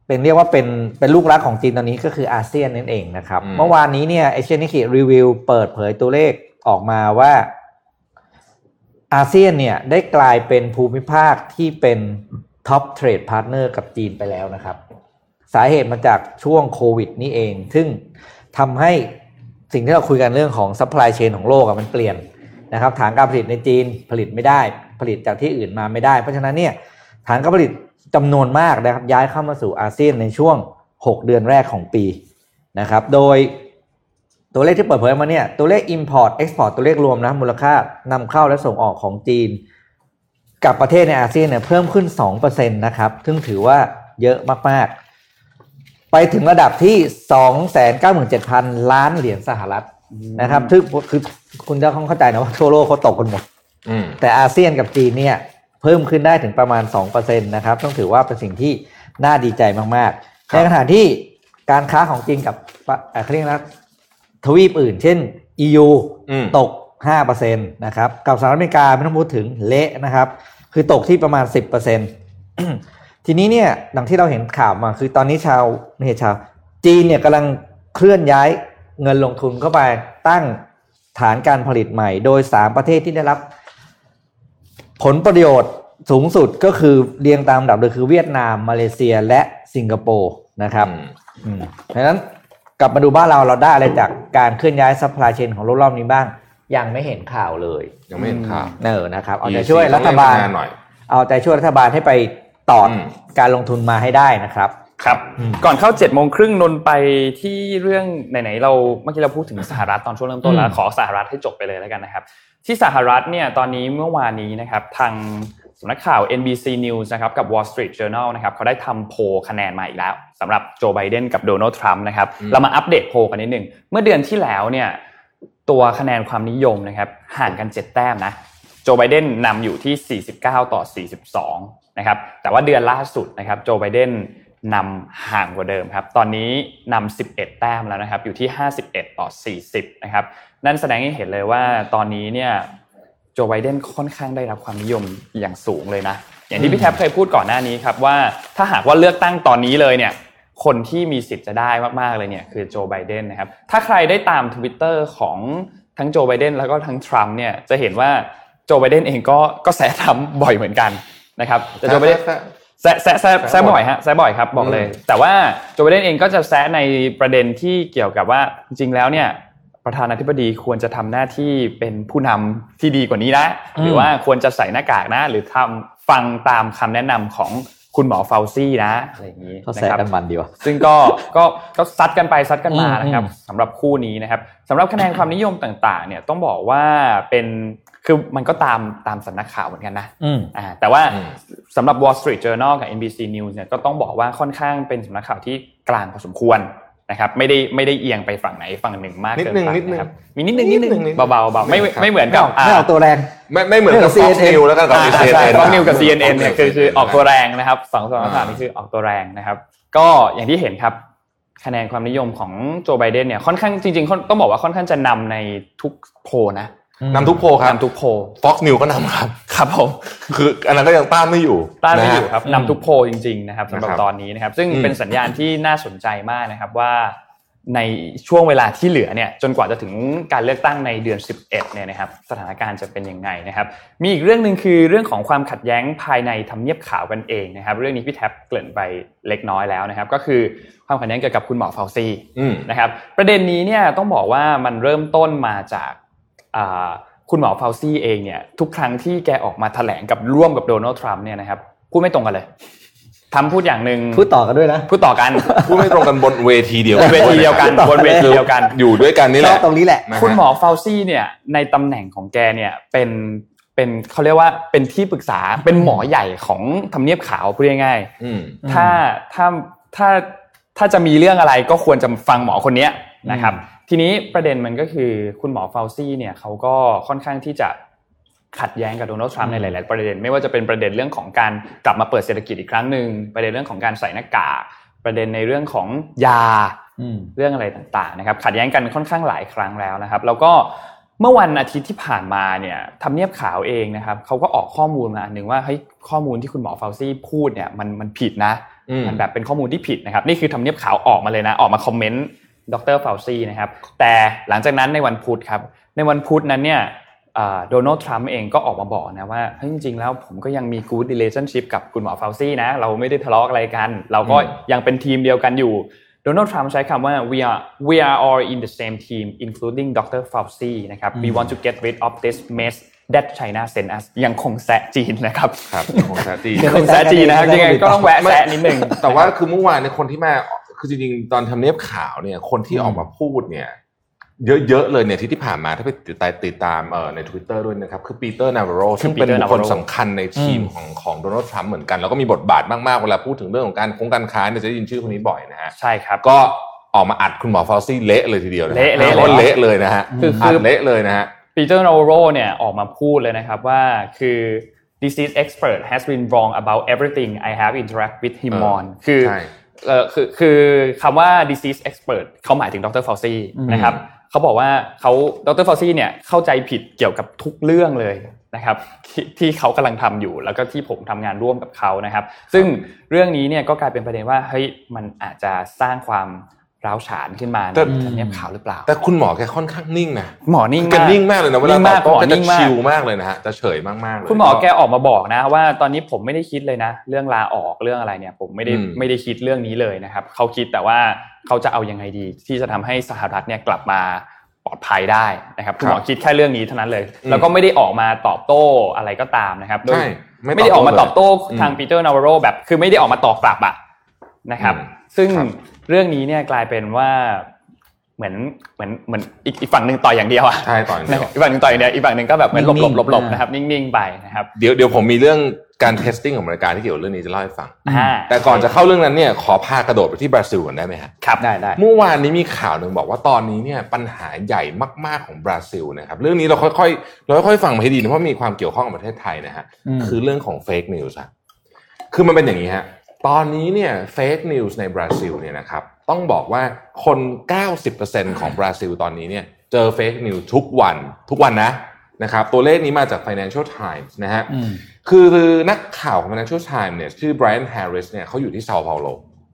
เป็นเรียกว่าเป็นเป็นลูกรักของจีนตอนนี้ก็คืออาเซียนนั่นเองนะครับอืมเมื่อวานนี้เนี่ยเอเชียนิคิรีวิวเปิดเผยตัวเลขออกมาว่าอาเซียนเนี่ยได้กลายเป็นภูมิภาคที่เป็น top trade partner กับจีนไปแล้วนะครับ สาเหตุมาจากช่วงโควิดนี่เอง ซึ่งทำให้สิ่งที่เราคุยกันเรื่องของ supply chain ของโลกมันเปลี่ยนนะครับ ฐานการผลิตในจีนผลิตไม่ได้ ผลิตจากที่อื่นมาไม่ได้ เพราะฉะนั้นเนี่ยฐานการผลิตจำนวนมากนะครับย้ายเข้ามาสู่อาเซียนในช่วง 6 เดือนแรกของปีนะครับ โดยตัวเลขที่เปิดเผยมาเนี่ยตัวเลข Import Export ตัวเลขรวมนะมูลค่านำเข้าและส่งออกของจีน กับประเทศในอาเซียนเนี่ยเพิ่มขึ้น 2%นะครับ ซึ่งถือว่าเยอะมากๆ ไปถึงระดับที่ 297,000 ล้านเหรียญสหรัฐนะครับซึ่งคือคุณจะต้องเข้าใจนะว่าทั่วโลกเขาตกกันหมดอืมแต่อาเซียนกับจีนเนี่ย เพิ่มขึ้นได้ถึงประมาณ 2%นะครับ ต้องถือว่าเป็นสิ่งที่น่าดีใจมากๆครับในขณะที่การค้าของจีนกับปะเอ่อเขาเรียกนะทวีปอื่น เช่น EU อืมตก 5%นะครับ กับสหรัฐอเมริกาไม่ต้องพูดถึงเละนะครับ คือตกที่ประมาณ 10% ทีนี้เนี่ยดังที่เราเห็นข่าวมาคือตอนนี้ชาวไม่ใช่ชาว จีนเนี่ยกำลังเคลื่อนย้ายเงินลงทุนเข้าไปตั้งฐานการผลิตใหม่ โดย3ประเทศที่ได้รับ ผลประโยชน์สูงสุดก็คือเรียงตามลำดับเลยคือเวียดนาม มาเลเซียและสิงคโปร์นะครับอืมอืมเพราะฉะนั้นกลับมาดูบ้านเราเราได้อะไรจากการเคลื่อนย้าย supply chain ของโลกรอบนี้บ้าง ยังไม่เห็นข่าวเลย ยังไม่เห็นข่าวเนอนะครับเอาใจ EC ช่วยรัฐบาลต้องเร่งทำงนหน่อยเอาใจช่วยรัฐบาลให้ไป ต่ออมการลงทุนมาให้ได้นะครับครับอืมก่อนเข้า7จ็ดโมงครึ่งนนไปที่เรื่องไหนๆเราเมื่อกี้เราพูดถึงสหรัฐตอนช่วงเริ่มต้นแล้วอืมขอสหรัฐให้จบไปเลยแล้วกันนะครับ ที่สหรัฐเนี่ยตอนนี้เมื่อวานนี้นะครับทางสำนักข่าว NBC News นะครับกับ Wall Street Journal นะครับเขาได้ทำโพลคะแนนมาอีกแล้วสำหรับโจไบเดนกับโดนัลด์ทรัมป์นะครับอืมเรามาอัปเดตโพลกันนิดหนึ่งเมื่อเดือนที่แล้วเนี่ยตัวคะแนนความนิยมนะครับห่างกัน 7 แต้มนะโจไบเดนนำอยู่ที่ 49 ต่อ 42 นะครับแต่ว่าเดือนล่าสุดนะครับโจไบเดนนำห่างกว่าเดิมครับ ตอนนี้นำ 11 แต้มแล้วนะครับ อยู่ที่ 51 ต่อ 40 นะครับ นั่นแสดงให้เห็นเลยว่าตอนนี้เนี่ย โจไบเดนค่อนข้างได้รับความนิยมอย่างสูงเลยนะ อย่างที่พี่แท็บเคยพูดก่อนหน้านี้ครับว่าถ้าหากว่าเลือกตั้งตอนนี้เลยเนี่ย คนที่มีสิทธิ์จะได้มาก ๆ เลยเนี่ยคือโจไบเดนนะครับ ถ้าใครได้ตาม Twitter ของทั้งโจไบเดนแล้วก็ทั้งทรัมป์เนี่ย จะเห็นว่าโจไบเดนเองก็ก็แซะทรัมป์บ่อยเหมือนกัน นะครับแต่โจไบเดนแซะแซะแซะแซะบ่อยฮะแซะบ่อยครับบอกเลยอืมแต่ว่าโจไบเดนเองก็จะแซะในประเด็นที่เกี่ยวกับว่าจริงๆแล้วเนี่ยประธานาธิบดีควรจะทำหน้าที่เป็นผู้นำที่ดีกว่านี้นะอืมหรือว่าควรจะใส่หน้ากากนะ หรือทำฟังตามคำแนะนำของคุณหมอเฟลซี่นะอะไรอย่างนี้เขานะแซะครับกันมันดีว่ะซึ่งก็ก็ก็ซัดกันไปซัดกันมาอืมนะครับอืมสำหรับคู่นี้นะครับสำหรับคะแนนความนิยมต่างๆ เนี่ยต้องบอกว่าเป็น คือมันก็ตามตามสำนักข่าวเหมือนกันนะอืมอ่าแต่ว่าอืมสำหรับ Wall Street Journal กับ NBC News เนี่ยก็ต้องบอกว่าค่อนข้างเป็นสำนักข่าวที่กลางพอสมควรนะครับไม่ได้ไม่ได้เอียงไปฝั่งไหนฝั่งหนึ่งมากนิดเกินนึงไปนิดนึงนะครับมีนิดนึงนิดนึงนิดนึงเบาๆเบาๆไม่ครับไม่เหมือนกับไม่เอาตัวแรงไม่ไม่เหมือนกับไม่เหมือน Fox CNN News แล้วกันกับอ่า CNN ใช่ฟ็อกนิวกับนะ CNN เนี่ยคือคือออกตัวนะแรงนะครับสองสำนักข่าวนี้คือออกตัวแรงนะครับ ก็อย่างที่เห็นครับคะแนนความนิยมของโจไบเดนเนี่ยค่อนข้างจริงๆค่อนต้องบอกว่าค่อนข้างจะนำในทุกโพลนะ นำทุกโพลครับนำทุกโพล Fox News ก็นำครับครับผมคืออันนั้นก็ยังต้านไม่อยู่ต้านไม่ะอฮะยู่ครับอืมนำทุกโพลจริงๆนะครับสำหรับนะครับตอนนี้นะครับ ซึ่งอืมเป็นสัญญาณที่น่าสนใจมากนะครับว่าในช่วงเวลาที่เหลือเนี่ยจนกว่าจะถึงการเลือกตั้งในเดือน 11เนี่ยนะครับสถานการณ์จะเป็นยังไงนะครับ มีอีกเรื่องหนึ่งคือเรื่องของความขัดแย้งภายในทำเนียบขาวกันเองนะครับ เรื่องนี้พี่แท็บเกริ่นไปเล็กน้อยแล้วนะครับ ก็คือความขัดแย้งเกี่ยวกับคุณหมอเฟลซีอืมนะครับ ประเด็นนี้เนี่ยต้องบอกว่ามันเริ่มต้นมาจากอ่า คุณหมอเฟลซี่เองเนี่ยทุกครั้งที่แกออกมาแถลงกับร่วมกับโดนัลด์ทรัมป์เนี่ยนะครับพูดไม่ตรงกันเลยทำพูดอย่างหนึ่งพูดต่อกันด้วยนะพูดต่อกันพูดไม่ตรงกันบนเวทีเดียวบนเวทีเดียวกันบนเวทีเดียวกันอยู่ด้วยกันนี่ชแหอบละตรงนี้แหละนะฮะคุณหมอเฟลซี่เนี่ยในตำแหน่งของแกเนี่ยเป็นเป็นเขาเรียกว่าเป็นที่ปรึกษาเป็นหมอใหญ่ของทำเนียบขาวพูดง่ายๆอืมถ้าถ้าถ้าถ้าจะมีเรื่องอะไรก็ควรจะฟังหมอคนเนี้ยนะครับ ทีนี้ประเด็นมันก็คือคุณหมอเฟลซี่เนี่ยเขาก็ค่อนข้างที่จะขัดแย้งกับโดนัลด์ทรัมป์ในหลาย ๆ ประเด็น ไม่ว่าจะเป็นประเด็นเรื่องของการกลับมาเปิดเศรษฐกิจอีกครั้งหนึ่งประเด็นเรื่องของการใส่หน้ากากประเด็นในเรื่องของยาอืมเรื่องอะไรต่าง ๆ นะครับ ขัดแย้งกันค่อนข้างหลายครั้งแล้วนะครับ แล้วก็เมื่อวันอาทิตย์ที่ผ่านมาเนี่ยทำเนียบขาวเองนะครับเขาก็ออกข้อมูลมาอันหนึ่งว่าเฮ้ยข้อมูลที่คุณหมอเฟาซีพูดเนี่ยมันมันผิดนะอืมมันแบบเป็นข้อมูลที่ผิดนะครับนี่คือทำเนียบขาวออกมาเลยนะ ออกมา comment ดร.เฟาซีนะครับ แต่หลังจากนั้นในวันพุธครับ ในวันพุธนั้นเนี่ยโดนัลด์ทรัมป์เองก็ออกมาบอกนะว่าเฮ้ยจริงๆแล้วผมก็ยังมี good relationship กับคุณหมอเฟลซี่นะ เราไม่ได้ทะเลาะอะไรกัน เราก็ยังเป็นทีมเดียวกันอยู่โดนัลด์ทรัมป์ใช้คำว่า we are we are all in the same team including Dr. Fauci นะครับ we want to get rid of this mess that China sent us ยังคงแซะจีนนะครับครับของแซตียังคงแซะจีนนะครับยังไงก็ต้องแวะแซะนิดนึงแต่ว่าคือเมื่อวานในยคนที่มา คือจริงๆ ตอนทำเนียบขาวเนี่ย คนที่ออกมาพูดเนี่ย เยอะๆเลยเนี่ยที่ที่ผ่านมาถ้าไปติดตามติดตามเอ่อใน Twitter ด้วยนะครับ คือปีเตอร์นาวโรซึ่งเป็น Peter บุคคล Navarro สำคัญในทีมของของโดนัลด์ทรัมป์เหมือนกัน แล้วก็มีบทบาทมากๆ เวลาพูดถึงเรื่องของการคงการค้าเนี่ยจะได้ยินชื่อคนนี้บ่อยนะฮะใช่ครับก็ออกมาอัดคุณหมอเฟาซีเละเลยทีเดียวนะฮะ เละเละรียกว่าเละเลยนะฮะคือคืออัอัดเละเลยนะฮะ Peter Navarro เนี่ยออกมาพูดเลยนะครับว่าคือ disease expert has been wrong about everything I have interact with him on เออ คือใช่ เออคือคือคำว่า disease expert เขาหมายถึงดรฟอ u ซี่นะครับเขาบอกว่าเขาดรฟอ u ซี่เนี่ยเข้าใจผิดเกี่ยวกับทุกเรื่องเลยนะครับที่ที่เขากำลังทำอยู่แล้วก็ที่ผมทำงานร่วมกับเขานะครับ ซึ่งเรื่องนี้เนี่ยก็กลายเป็นประเด็นว่าเฮ้ยมันอาจจะสร้างความ ร้าวฉานขึ้นมาในแต่ทำเนียบขาวหรือเปล่า แต่คุณหมอแกค่อนข้างนิ่งนะหมอนิ่งแกมากนิ่งมากเลยนะเวลานิ่งตอมาบกโต้หมอแกจะนิ่งมากชิลมากเลยนะฮะจะเฉยมากๆเลยคุณหมอแกออกมาบอกนะ ว่าตอนนี้ผมไม่ได้คิดเลยนะ เรื่องลาออกเรื่องอะไรเนี่ย ผมไม่ได้อืมไม่ได้คิดเรื่องนี้เลยนะครับเขาคิดแต่ว่าเขาจะเอายังไงดี ที่จะทำให้สหรัฐเนี่ยกลับมาปลอดภัยได้นะครับคุณหมอคิดแค่เรื่องนี้เท่านั้นเลยอืมแล้วก็ไม่ได้ออกมาตอบโต้อะไรก็ตามนะครับโดยใช่ไม่ไม่ได้ออกมาตอบโต้อืมทาง Peter Navarro แบบ คือไม่ได้ออกมาตอบกลับอะนะครับอืมซึ่งครับ เรื่องนี้เนี่ยกลายเป็นว่าเหมือนเหมือนเหมือนอีกอีกฝั่งหนึ่งต่อยอย่างเดียวอะใช่ต่อยอย่างเดียวนะครับอีกฝั่งหนึ่งต่อยอย่างเดียวอีกฝั่งหนึ่งก็แบบเหมือนหลบหลบหลบหลบนิ่งๆนะครับนิ่งๆไปนะครับเดี๋ยวเดี๋ยวผมมีเรื่องการ testing ของบริการที่เกี่ยวกับเรื่องนี้จะเล่าให้ฟังอ่าแต่ก่อนจะเข้าเรื่องนั้นเนี่ยขอพากระโดดไปที่บราซิลก่อนได้ไหมฮะครับได้ได้เมื่อวานนี้มีข่าวหนึ่งบอกว่าตอนนี้เนี่ยปัญหาใหญ่มาก ๆของบราซิลนะครับเรื่องนี้เราค่อยๆเราค่อยๆฟังมาให้ดีนะเพราะมีความเกี่ยวข้องกับประเทศไทยนะฮะอืมคือเรื่องของ fake news ฮะคือมันเป็นอย่างนี้ฮะ ตอนนี้เนี่ย fake news ในบราซิลเนี่ยนะครับต้องบอกว่าคน 90%ของบราซิลตอนนี้เนี่ยเจอ fake news ทุกวันทุกวันนะนะครับตัวเลขนี้มาจาก Financial Times นะฮะอืมคือนักข่าวของ Financial Times เนี่ยชื่อ Brian Harris เนี่ยเขาอยู่ที่เซาเปาโล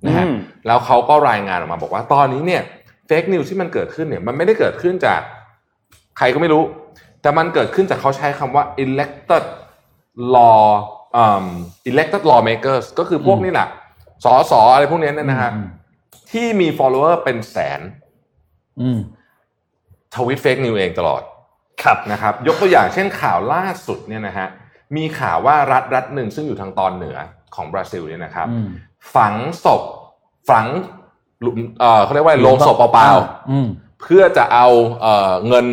นะฮะอืมแล้วเขาก็รายงานออกมาบอกว่าตอนนี้เนี่ยเฟกนิวที่มันเกิดขึ้นเนี่ยมันไม่ได้เกิดขึ้นจากใครก็ไม่รู้ แต่มันเกิดขึ้นจากเขาใช้คำว่า elected law um, elected lawmakers ก็คือพวกอืมนี่แหละสอสออะไรพวกเนี้ยเนยนะฮะอืมที่มี follower เป็นแสนอืมทวิตเฟกนิวเองตลอด ครับนะครับ ยกตัวอย่างเช่นข่าวล่าสุดเนี่ยนะฮะมีข่าวว่ารัฐรัฐหนึ่งซึ่งอยู่ทางตอนเหนือของบราซิลเนี่ยนะครับอืมฝังศพฝังหลุมเอ่อเขาเรียกว่าโลงศพเปล่าอืมๆเพื่อจะเอาเอ่อเงิน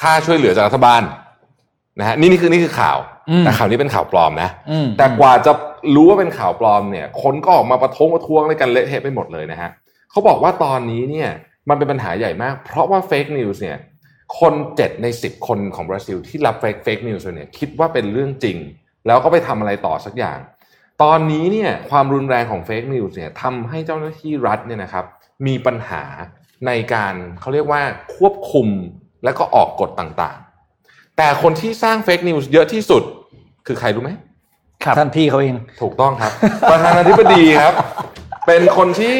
ค่าช่วยเหลือจากรัฐบาล นะฮะนี่นี่คือนี่คือข่าวอืมแต่ข่าวนี้เป็นข่าวปลอมนะอืมแต่กว่าจะรู้ว่าเป็นข่าวปลอมเนี่ย คนก็ออกมาประท้วงประท้วงอะไรกันเละเทะไปหมดเลยนะฮะเขาบอกว่าตอนนี้เนี่ยมันเป็นปัญหาใหญ่มาก เพราะว่า fake news เนี่ยคนเจ็ดในสิบคนของบราซิลที่รับ fake fake news เนี่ยคิดว่าเป็นเรื่องจริง แล้วก็ไปทำอะไรต่อสักอย่าง ตอนนี้เนี่ยความรุนแรงของ fake news เนี่ยทำให้เจ้าหน้าที่รัฐเนี่ยนะครับ มีปัญหาในการเขาเรียกว่าควบคุมและก็ออกกฎต่างๆ แต่คนที่สร้าง fake news เยอะที่สุด คือใครรู้ไหมครับท่านพี่เขาเองถูกต้องครับประธานาธิบดีครับ เป็นคนที่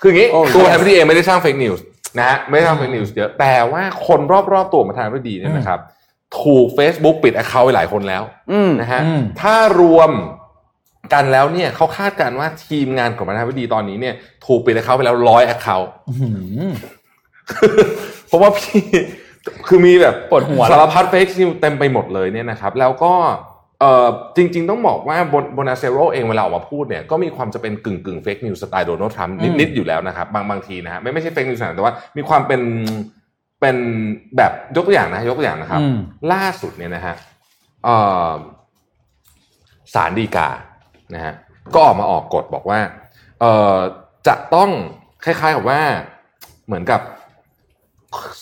คืออย่างนี้โอ้ตัวประธานาธิบดีเองไม่ได้สร้าง fake news นะฮะไม่ได้สร้าง fake news เยอะแต่ว่าคนรอบๆตัวประธานาธิบดีเนี่ยนะครับถูก Facebook ปิด account ไปหลายคนแล้วอืมนะฮะอืมถ้ารวมกันแล้วเนี่ยเขาคาดการณ์ว่าทีมงานของประธานาธิบดีตอนนี้เนี่ย ถูกปิด account ไปแล้วร้อย accountอื้อหือเพราะว่าพี่ คือมีแบบปวดหัวสารพัด fake news เต็มไปหมดเลยเนี่ยนะครับ แล้วก็เอ่อจริง ๆ ต้องบอกว่าบอลโซนาโรเองเวลาออกมาพูดเนี่ยก็มีความจะเป็นกึ่งกึ่ง fake news สไตล์โดนัลด์ทรัมป์นิด ๆ อยู่แล้วนะครับ บางบางทีนะฮะไม่ไม่ใช่ fake news แต่ว่ามีความเป็นเป็นแบบยกตัวอย่างนะยกตัวอย่างนะครับอืมล่าสุดเนี่ยนะฮะเอ่อสารดีกานะฮะก็ออกมาออกกฎบอกว่าเอ่อจะต้องคล้าย ๆ กับว่าเหมือนกับเอ่อ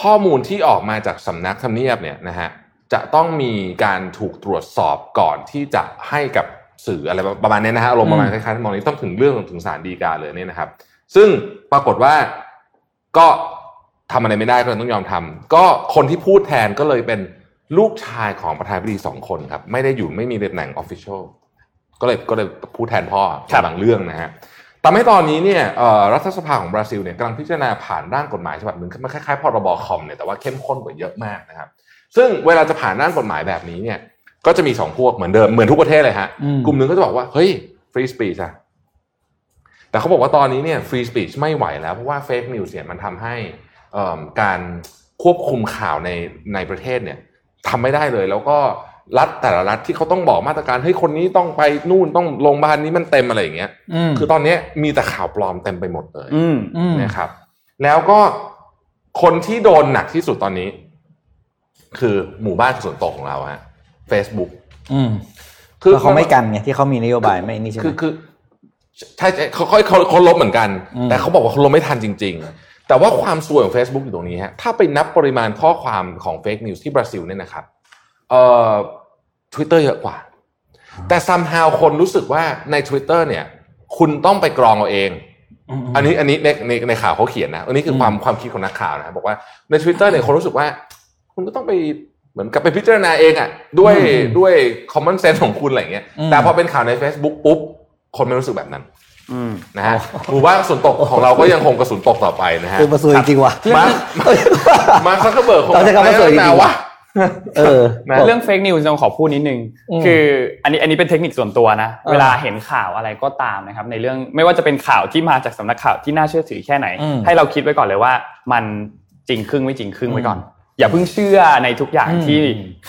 ข้อมูลที่ออกมาจากสำนักทำเนียบเนี่ยนะฮะจะต้องมีการถูกตรวจสอบก่อนที่จะให้กับสื่ออะไรประมาณนี้นะฮะอารมณ์ประมาณคล้ายๆทำนองนี้ต้องถึงเรื่องถึงสารดีกาเลยเนี่ยนะครับ ซึ่งปรากฏว่าก็ทำอะไรไม่ได้ก็เลยต้องยอมทำก็คนที่พูดแทนก็เลยเป็นลูกชายของประธานาธิบดีสองคนครับ ไม่ได้อยู่ไม่มีตำแหน่งออฟฟิเชียลก็เลยก็เลยพูดแทนพ่อครับบางเรื่องนะฮะ ทำให้ตอนนี้เนี่ยเอ่อรัฐสภาของบราซิลเนี่ยกำลังพิจารณาผ่านร่างกฎหมายฉบับหนึ่งมันคล้ายๆพรบคอมเนี่ยแต่ว่าเข้มข้นกว่าเยอะมากนะครับ ซึ่งเวลาจะผ่านร่างกฎหมายแบบนี้เนี่ย ก็จะมีสองพวกเหมือนเดิมเหมือนทุกประเทศเลยฮะอืมกลุ่มหนึ่งก็จะบอกว่าเฮ้ยfree speech อะแต่เขาบอกว่าตอนนี้เนี่ย free speech ไม่ไหวแล้วเพราะว่า fake news เนี่ยมันทำให้เอิ่มการควบคุมข่าวในในประเทศเนี่ยทำไม่ได้เลยแล้วก็ รัฐแต่ละรัฐที่เขาต้องบอกมาตรการเฮ้ยคนนี้ต้องไปนู่นต้องโรงพยาบาลนี้มันเต็มอะไรอย่างเงี้ยอืมคือตอนนี้มีแต่ข่าวปลอมเต็มไปหมดเลยอืมอืมนะครับ แล้วก็คนที่โดนหนักที่สุดตอนนี้ คือหมู่บ้านส่วนตัวของเราฮะ Facebook อืมคือเพราะเขาไม่กันไงที่เขามีนโยบายไม่นี่ใช่ไหมคือคือใช่ใช่เขาเขาเขาเขาลบเหมือนกันอืมแต่เขาบอกว่าเขาลบไม่ทันจริง ๆ แต่ว่าความซวยของ Facebook อยู่ตรงนี้ฮะถ้าไปนับปริมาณข้อความของเฟกนิวส์ที่บราซิลเนี่ยนะครับ เอ่อ Twitter เยอะกว่า แต่ somehow คนรู้สึกว่าใน Twitter เนี่ย คุณต้องไปกรองเอาเองมอันนี้อันนี้ในในในข่าวเขาเขียนนะอันนี้คือความความคิดของนักข่าวนะครับบอกว่าใน Twitter เนี่ยคนรู้สึกว่า คุณก็ต้องไปเหมือนกับไปพิจารณาเองอะด้วยอืมด้วย common sense ของคุณอะไรอย่างเงี้ยอืมแต่พอเป็นข่าวใน Facebook ปุ๊บ คนไม่รู้สึกแบบนั้นอืมนะฮะหรือว่ากระสุนตกของเราก็ยังคงกระสุนตกต่อไปนะฮะคือมาซวยจริงว่ะมามาร์ก ซักเคอร์เบิร์กคงเราใช้คำว่าซวยจริงๆแต่ว่า เออนะเรื่อง fake news ต้องขอพูดนิดนึงอืมคืออันนี้อันนี้เป็นเทคนิคส่วนตัวนะเออเวลาเห็นข่าวอะไรก็ตามนะครับ ในเรื่องไม่ว่าจะเป็นข่าวที่มาจากสำนักข่าวที่น่าเชื่อถือแค่ไหนอืมให้เราคิดไว้ก่อนเลยว่า มันจริงครึ่งไม่จริงครึ่งไว้ก่อน อย่าเพิ่งเชื่อในทุกอย่างอืมที่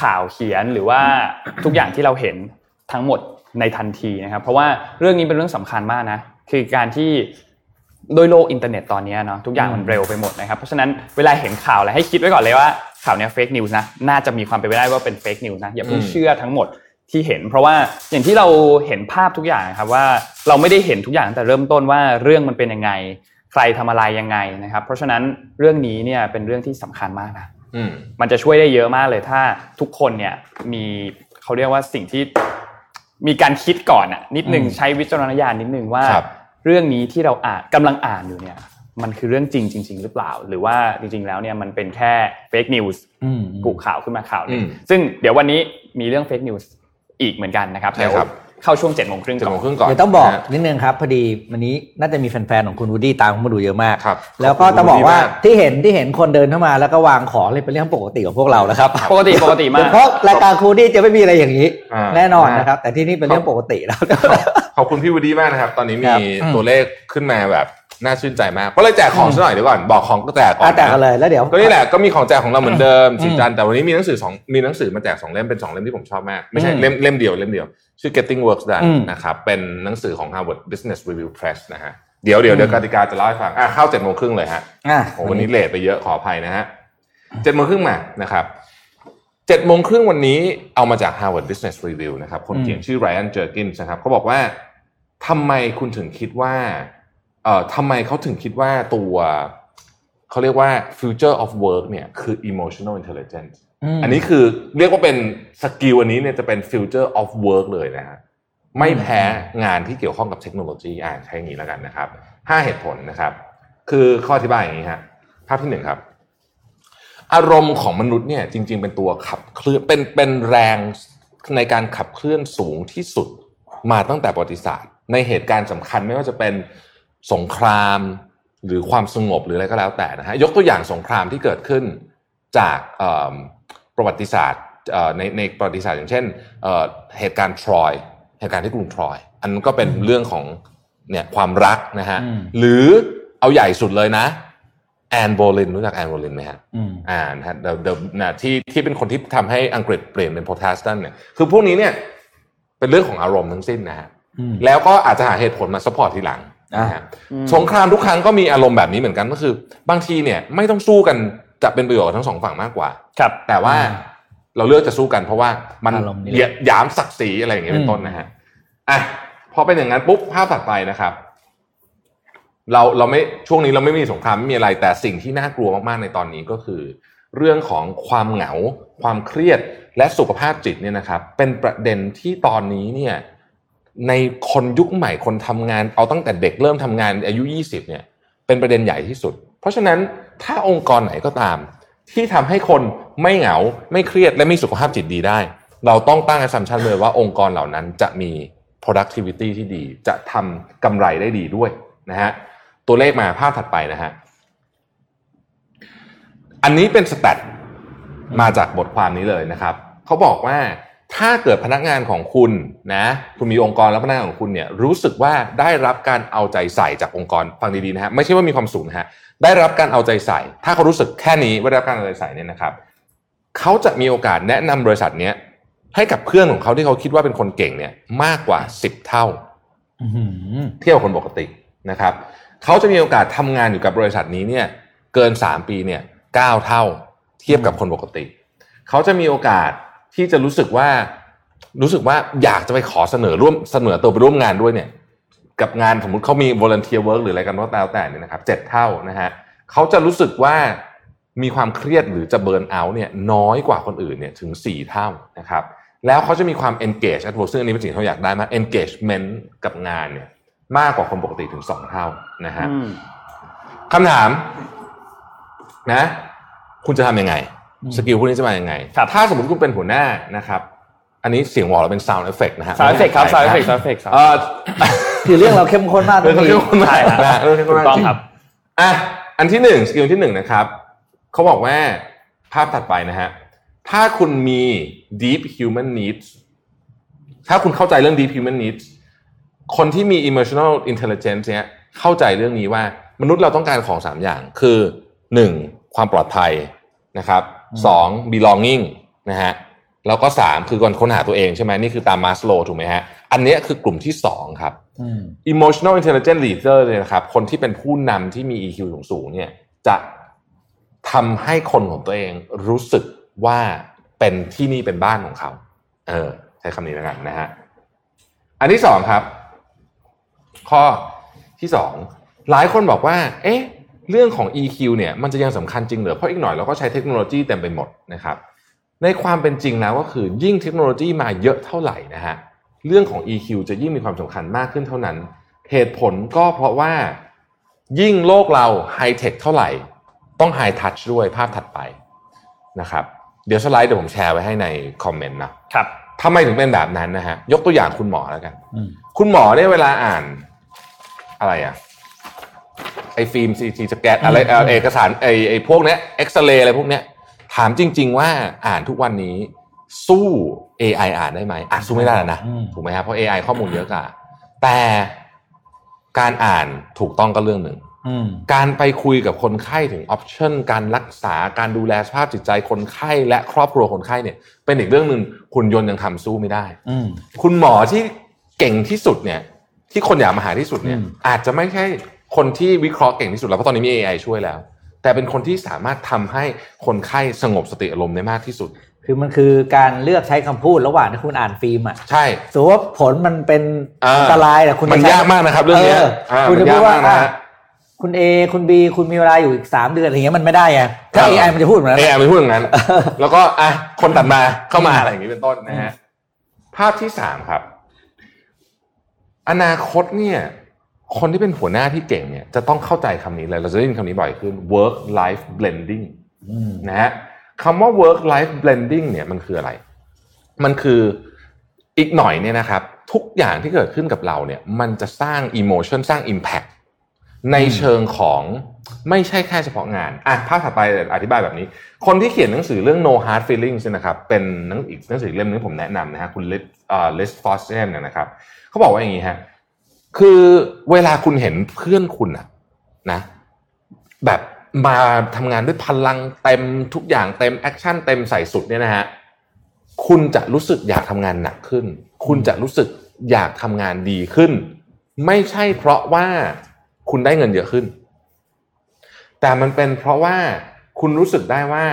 ข่าวเขียนหรือว่าทุกอย่างที่เราเห็นทั้งหมดในทันทีนะครับ เพราะว่าเรื่องนี้เป็นเรื่องสำคัญมากนะคือการที่โดยโลกอินเทอร์เน็ตตอนนี้เนาะทุกอย่างมันเร็วไปหมดนะครับ เพราะฉะนั้นเวลาเห็นข่าวอะไรให้คิดไว้ก่อนเลยว่า ข่าวเนี้ย fake news นะน่าจะมีความเป็นไปได้ว่าเป็น fake news นะอย่าเพิ่งอืมเชื่อทั้งหมดที่เห็น เพราะว่าอย่างที่เราเห็นภาพทุกอย่างครับว่าเราไม่ได้เห็นทุกอย่างตั้งแต่เริ่มต้นว่าเรื่องมันเป็นยังไง ใครทำอะไรยังไงนะครับ เพราะฉะนั้นเรื่องนี้เนี่ยเป็นเรื่องที่สำคัญมากนะอืมมันจะช่วยได้เยอะมากเลยถ้าทุกคนเนี่ยมีเขาเรียกว่าสิ่งที่มีการคิดก่อนอะนิดนึงอืมใช้วิจารณญาณนิดนึงว่าครับเรื่องนี้ที่เราอ่านกำลังอ่านอยู่เนี่ย มันคือเรื่องจริงจริง ๆ หรือเปล่า หรือว่าจริง ๆ แล้วเนี่ยมันเป็นแค่ fake news อืมกุข่าวขึ้นมาข่าวหนึงอืมซึ่งเดี๋ยววันนี้มีเรื่อง fake news อีกเหมือนกันนะครับใช่เดี๋ยวครับเข้าช่วงเจ็ดโมงครึ่งจะก่มอองนครึ่งก่อนเดี๋ยวต้องบอกนะฮะนิดนึงครับ พอดีวันนี้น่าจะมีแฟนๆของคุณวูดดี้ตามเข้ามาดูเยอะมากครับแล้วก็ขอบคุณต้องบอกว่าวูดดี้มากที่เห็นที่เห็นคนเดินเข้ามาแล้วก็วางของเลยเป็นเรื่องปกติของพวกเราแล้วครับปกติปกติมากเพราะรายการคูดี้จะไม่มีอะไรอย่างนี้อ่าแน่นอนนะครับ แต่ที่นี่เป็นเรื่องปกติแล้วขอบคุณพี่วูดดี้มากนะครับ ตอนนี้คมีรับอืมตัวเลขขึ้นมาแบบ น่าชื่นใจมากก็เลยแจกของซะหน่อยเดี๋ยวก่อนบอกของก็แจกก่ออะนแต่กันเลยแล้วเดี๋ยวก็นี่แหละก็มีของแจกของเราเหมือนเดิมอืมสีจันทร์แต่วันนี้มีหนังสือสองมีหนังสือมาแจกสองเล่มเป็นสองเล่มที่ผมชอบมาก ไม่ใช่อืมเล่มเล่มเดียวเล่มเดียว ชื่อ Getting Works Done อืมนะครับเป็นหนังสือของ Harvard Business Review Press นะฮะเดี๋ยวเดี๋ยวเดี๋ยวกติกาจะเล่าให้ฟังอะเข้าเจ็ดโมงครึ่งเลยฮะอะโอ้วันนี้เลทไปเยอะขออภัยนะฮะเจ็ดโมงครึ่งมานะครับเจ็ดโมงครึ่งวันนี้เอามาจาก Harvard Business Review นะครับคนเขียนชื่อ Ryan Jerkins นะครับเขาบอกว่าทำไมคุณถึงคิดว่า เอ่อทำไมเขาถึงคิดว่าตัวเขาเรียกว่า future of work เนี่ยคือ emotional intelligence มอันนี้คือเรียกว่าเป็นสกิลอันนี้เนี่ยจะเป็น future of work เลยนะฮะไม่แพ้งานที่เกี่ยวข้องกับเทคโนโลยีอ่าใช้อย่างนี้แล้วกันนะครับห้าเหตุผลนะครับ คือข้ออธิบายอย่างนี้ฮะภาพที่หนึ่งครับ อารมณ์ของมนุษย์เนี่ยจริง ๆ เป็นตัวขับเคลื่อนเป็นเป็นแรงในการขับเคลื่อนสูงที่สุดมาตั้งแต่ประวัติศาสตร์ ในเหตุการณ์สำคัญไม่ว่าจะเป็น สงครามหรือความสงบหรืออะไรก็แล้วแต่นะฮะยกตัวอย่างสงครามที่เกิดขึ้นจากเอ่อประวัติศาสตร์เอ่อในในประวัติศาสตร์อย่างเช่นเอ่อเหตุการณ์ทรอยเหตุการณ์ที่กรุงทรอย อันนั้นก็เป็นเรื่องของเนี่ยความรักนะฮะอืมหรือเอาใหญ่สุดเลยนะแอนโบลินรู้จักแอนโบลินไหมฮะอืมอ่านะฮะ the the นะที่ที่เป็นคนที่ทำให้อังกฤษเปลี่ยนเป็นโพรเตสแตนต์เนี่ยคือพวกนี้เนี่ยเป็นเรื่องของอารมณ์ทั้งสิ้นนะฮะอืมแล้วก็อาจจะหาเหตุผลมา support ทีหลังนะฮะอืม สงครามทุกครั้งก็มีอารมณ์แบบนี้เหมือนกันก็คือ บางทีเนี่ยไม่ต้องสู้กันจะเป็นประโยชน์กับทั้งสองฝั่งมากกว่า ครับ แต่ว่าอืมเราเลือกจะสู้กันเพราะว่ามันอารมณ์นี่แหละเหยียดหยามศักดิ์ศรีอะไรอย่างเงี้ยเป็อืนมต้นนะฮะอะพอเป็นอย่างนั้นปุ๊บภาพตัดไปนะครับ เราเราไม่ช่วงนี้เราไม่มีสงครามไม่มีอะไร แต่สิ่งที่น่ากลัวมากๆในตอนนี้ก็คือ เรื่องของความเหงา ความเครียดและสุขภาพจิตเนี่ยนะครับ เป็นประเด็นที่ตอนนี้เนี่ย ในคนยุคใหม่คนทำงาน เอาตั้งแต่เด็กเริ่มทำงานอายุ 20เนี่ยเป็นประเด็นใหญ่ที่สุด เพราะฉะนั้นถ้าองค์กรไหนก็ตาม ที่ทำให้คนไม่เหงาไม่เครียดและมีสุขภาพจิตดีได้ เราต้องตั้ง assumption เลยว่าองค์กรเหล่านั้นจะมี productivity ที่ดี จะทำกำไรได้ดีด้วยนะฮะตัวเลขมาภาพถัดไปนะฮะอันนี้เป็นสแตทมาจากบทความนี้เลยนะครับเขาบอกว่า ถ้าเกิดพนักงานของคุณนะคุณมีองค์กรแล้วพนักงานของคุณเนี่ยรู้สึกว่าได้รับการเอาใจใส่จากองค์กรฟังดีๆนะฮะไม่ใช่ว่ามีความสุขนะฮะได้รับการเอาใจใส่ ถ้าเขารู้สึกแค่นี้ว่าได้รับการเอาใจใส่เนี่ยนะครับเขาจะมีโอกาสแนะนำบริษัทเนี้ยให้กับเพื่อนของเขาที่เขาคิดว่าเป็นคนเก่งเนี่ยมากกว่า10เท่าอื้อหือเทียบกับคนปกตินะครับเขาจะมีโอกาสทำงานอยู่กับบริษัทนี้เนี่ยเกิน3ปีเนี่ยเเท่า เทียบกับคนปกติ เขาจะมีโอกาส ที่จะรู้สึกว่ารู้สึกว่าอยากจะไปขอเสนอร่วมเสนอตัวไปร่วมงานด้วยเนี่ย กับงานสมมติเขามี volunteer work หรืออะไรกันก็แล้วแต่เนี่ยนะครับเจ็ดเท่านะฮะเขาจะรู้สึกว่ามีความเครียดหรือจะเบิร์นเอาท์เนี่ยน้อยกว่าคนอื่นเนี่ยถึง 4 เท่านะครับแล้วเขาจะมีความ engage at work ซึ่งอันนี้เป็นสิ่งที่เขาอยากได้มาก engagement กับงานเนี่ยมากกว่าคนปกติถึง 2 เท่านะฮะอืมคำถามนะ คุณจะทำยังไง skill พวกนี้จะมายังไงครับถ้าสมมติคุณเป็นหัวหน้านะครับ อันนี้เสียงหวอเราเป็น sound effect นะฮะ sound effect ครับ sound effect sound effect เออคือเรื่องเราเข้มข้นมากตเรื่รองงเข้นี้มข้นมากใช่ครับนะเรื่องเข้มข้นถูมากกต้องจริงครับอะอันที่หนึ่ง skill ที่หนึ่งนะครับเขาบอกว่าภาพถัดไปนะฮะถ้าคุณมี deep human needs ถ้าคุณเข้าใจเรื่อง deep human needs คนที่มี emotional intelligence เนี่ยเข้าใจเรื่องนี้ว่ามนุษย์เราต้องการของสามอย่างคือหนึ่งความปลอดภัยนะครับ สอง belonging นะฮะแล้วก็สามคือการค้นหาตัวเองใช่ไหมนี่คือตามมาสโลถูกไหมฮะ อันเนี้ยคือกลุ่มที่สองครับอืม emotional intelligent leader เนี่ยนะครับ คนที่เป็นผู้นำที่มี EQ สูงๆเนี่ยจะทำให้คนของตัวเองรู้สึกว่าเป็นที่นี่เป็นบ้านของเขา เออ ใช้คำนี้แล้วกันนะฮะ อันที่สองครับ ข้อที่สองหลายคนบอกว่า เอ๊ะ เรื่องของ EQ เนี่ยมันจะยังสำคัญจริงเหรอเพราะอีกหน่อยเราก็ใช้เทคโนโลยีเต็มไปหมดนะครับในความเป็นจริงแล้วก็คือยิ่งเทคโนโลยีมาเยอะเท่าไหร่นะฮะเรื่องของ EQ จะยิ่งมีความสำคัญมากขึ้นเท่านั้น เหตุผลก็เพราะว่ายิ่งโลกเราไฮเทคเท่าไหร่ ต้องไฮทัชด้วยภาพถัดไปนะครับเดี๋ยวสไลด์เดี๋ยวผมแชร์ไว้ให้ในคอมเมนต์นะครับทำไมถึงเป็นแบบนั้นนะฮะยกตัวอย่างคุณหมอแล้วกันอืมคุณหมอเนี่ยเวลาอ่านอะไรอะ ไอ้ฟิล์มซีทีสแกนอะไรเอกสารไอ้ไอ้พวกเนี้ยเอ็กซเรย์อะไรพวกเนี้ยถามจริง ๆ ว่าอ่านทุกวันนี้สู้ AI อ่านได้ไหมอ่านสู้ไม่ได้นะถูกไหมครับเพราะ AI ข้อมูลเยอะกว่าแต่การอ่านถูกต้องก็เรื่องหนึ่งการไปคุยกับคนไข้ถึงออปชันการรักษาการดูแลสภาพจิตใจคนไข้และครอบครัวคนไข้เนี่ย เป็นอีกเรื่องหนึ่งคุณยนต์ยังทำสู้ไม่ได้อคุณหมอที่เก่งที่สุดเนี่ย ที่คนอยากมาหาที่สุดเนี่ย อาจจะไม่ใช่ คนที่วิเคราะห์เก่งที่สุดแล้วเพราะตอนนี้มี AI ช่วยแล้ว แต่เป็นคนที่สามารถทำให้คนไข้สงบสติอารมณ์ได้มากที่สุด คือมันคือการเลือกใช้คำพูดระหว่างที่คุณอ่านฟิล์มอะใช่สมมติว่าผลมันเป็นอ่าอันตรายแต่คุณมันจะใช้ยากมากนะครับ เรื่องเนี้ยาคุณมัจะนพูยาดกว่ามากนะฮะอะคุณเอคุณบีคุณมีเวลาอยู่อีกสามเดือนอะไรเงี้ยมันไม่ได้ไงถ้าเออเอไอมันจะพูดเหมือนนั้นเอไอไม่พูดอย่างนั้น แล้วก็อะคนตัดมาเข้ามาอะไรอย่างนี้เป็นต้นนะฮะภาพที่สามครับ อนาคตเนี่ย คนที่เป็นหัวหน้าที่เก่งเนี่ยจะต้องเข้าใจคำนี้เลย เราจะได้ยินคำนี้บ่อยขึ้น work life blending อืมนะฮะคำว่า work life blending เนี่ยมันคืออะไร มันคืออีกหน่อยเนี่ยนะครับ ทุกอย่างที่เกิดขึ้นกับเราเนี่ย มันจะสร้าง emotion สร้าง impact ในเชิงของไม่ใช่แค่เฉพาะงานอะภาพถัดไปอธิบายแบบนี้ คนที่เขียนหนังสือเรื่อง no hard feelings เนี่ยนะครับ เป็นหนังอีกหนังสือเล่มนึงผมแนะนำนะฮะคุณลิสอ่าลิสฟอสเซนเนี่ยนะครับเขาบอกว่าอย่างนี้ฮะ คือเวลาคุณเห็นเพื่อนคุณอะนะ แบบมาทำงานด้วยพลังเต็มทุกอย่างเต็ม action เต็มใส่สุดเนี่ยนะฮะคุณจะรู้สึกอยากทำงานหนักขึ้น คุณจะรู้สึกอยากทำงานดีขึ้น ไม่ใช่เพราะว่าคุณได้เงินเยอะขึ้น แต่มันเป็นเพราะว่าคุณรู้สึกได้ว่า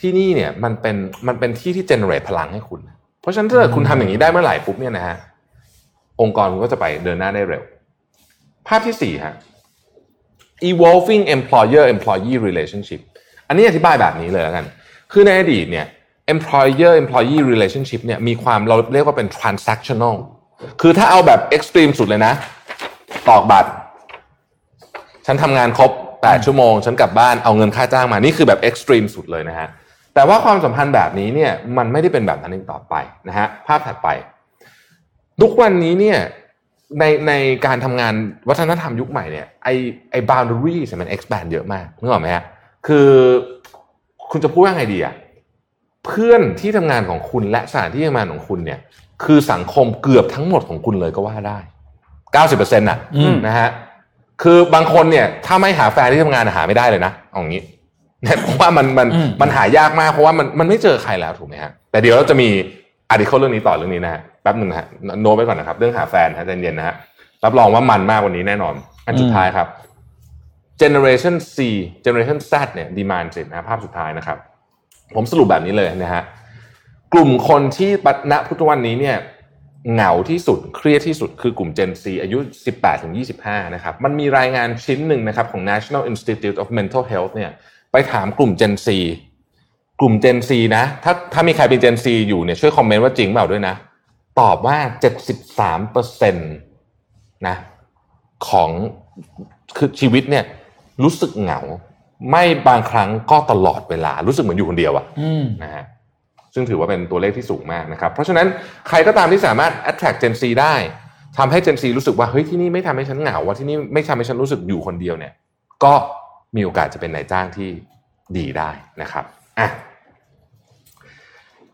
ที่นี่เนี่ยมันเป็นมันเป็นที่ที่เจเนเรตพลังให้คุณ เพราะฉะนั้นถ้าเกิดคุณทำอย่างนี้ได้เมื่อไหร่ปุ๊บเนี่ยนะฮะ องค์กรคุณก็จะไปเดินหน้าได้เร็ว ภาพที่สี่ฮะ evolving employer employee relationship อันนี้อธิบายแบบนี้เลยแล้วกัน คือในอดีตเนี่ย employer employee relationship เนี่ยมีความเราเรียกว่าเป็น transactional คือถ้าเอาแบบ extreme สุดเลยนะ ตอกบัตร ฉันทำงานครบ 8 ชั่วโมง ฉันกลับบ้านเอาเงินค่าจ้างมา นี่คือแบบ extreme สุดเลยนะฮะ แต่ว่าความสัมพันธ์แบบนี้เนี่ยมันไม่ได้เป็นแบบนั้นอีกต่อไปนะฮะ ภาพถัดไป ทุกวันนี้เนี่ยในในการทำงานวัฒนธรรมยุคใหม่เนี่ยไอไอ boundaries เนี่ยมัน expand เยอะมากนึกออกไหมฮะคือคุณจะพูดว่าไงดีอะเพื่อนที่ทำงานของคุณและสถานที่ทำงานของคุณเนี่ย คือสังคมเกือบทั้งหมดของคุณเลยก็ว่าได้เก้าสิบเปอร์เซ็นต์่ะอืมนะฮะคือบางคนเนี่ย ถ้าไม่หาแฟนที่ทำงานหาไม่ได้เลยนะเอาอย่างนี้เนี่ยเพราะว่ามันมันอืมมันหายากมากเพราะว่ามันมันไม่เจอใครแล้วถูกไหมฮะแต่เดี๋ยวเราจะมีอาร์ติเคิลเรื่องนี้ต่อเรื่องนี้นะฮะแป๊บหนึ่งฮะโน้ตไว้ก่อนนะครับ เรื่องหาแฟนฮะใจเย็นนะฮะรับรองว่ามันมากกวันนี้แน่นอน อันสุดท้ายครับ generation C generation Z เนี่ย demand สินะภาพสุดท้ายนะครับ ผมสรุปแบบนี้เลยนะฮะกลุ่มคนที่ณพุทธวันนี้เนี่ยเหงาที่สุดเครียดที่สุดคือกลุ่ม Gen Z อายุ 18ถึง25 นะครับ มันมีรายงานชิ้นหนึ่งนะครับของ National Institute of Mental Health เนี่ยไปถามกลุ่ม Gen Z กลุ่ม Gen Z นะ ถ้าถ้ามีใครเป็น Gen Z อยู่เนี่ยช่วยคอมเมนต์ว่าจริงเปล่าด้วยนะ ตอบว่า 73เปอร์เซ็นต์นะของคือชีวิตเนี่ยรู้สึกเหงา ไม่บางครั้งก็ตลอดเวลา รู้สึกเหมือนอยู่คนเดียวอะอืมนะฮะซึ่งถือว่าเป็นตัวเลขที่สูงมากนะครับ เพราะฉะนั้นใครก็ตามที่สามารถ attract Gen Z ได้ทำให้ Gen Z รู้สึกว่าเฮ้ยที่นี่ไม่ทำให้ฉันเหงาว่าที่นี่ไม่ทำให้ฉันรู้สึกอยู่คนเดียวเนี่ย ก็มีโอกาสจะเป็นนายจ้างที่ดีได้นะครับอะ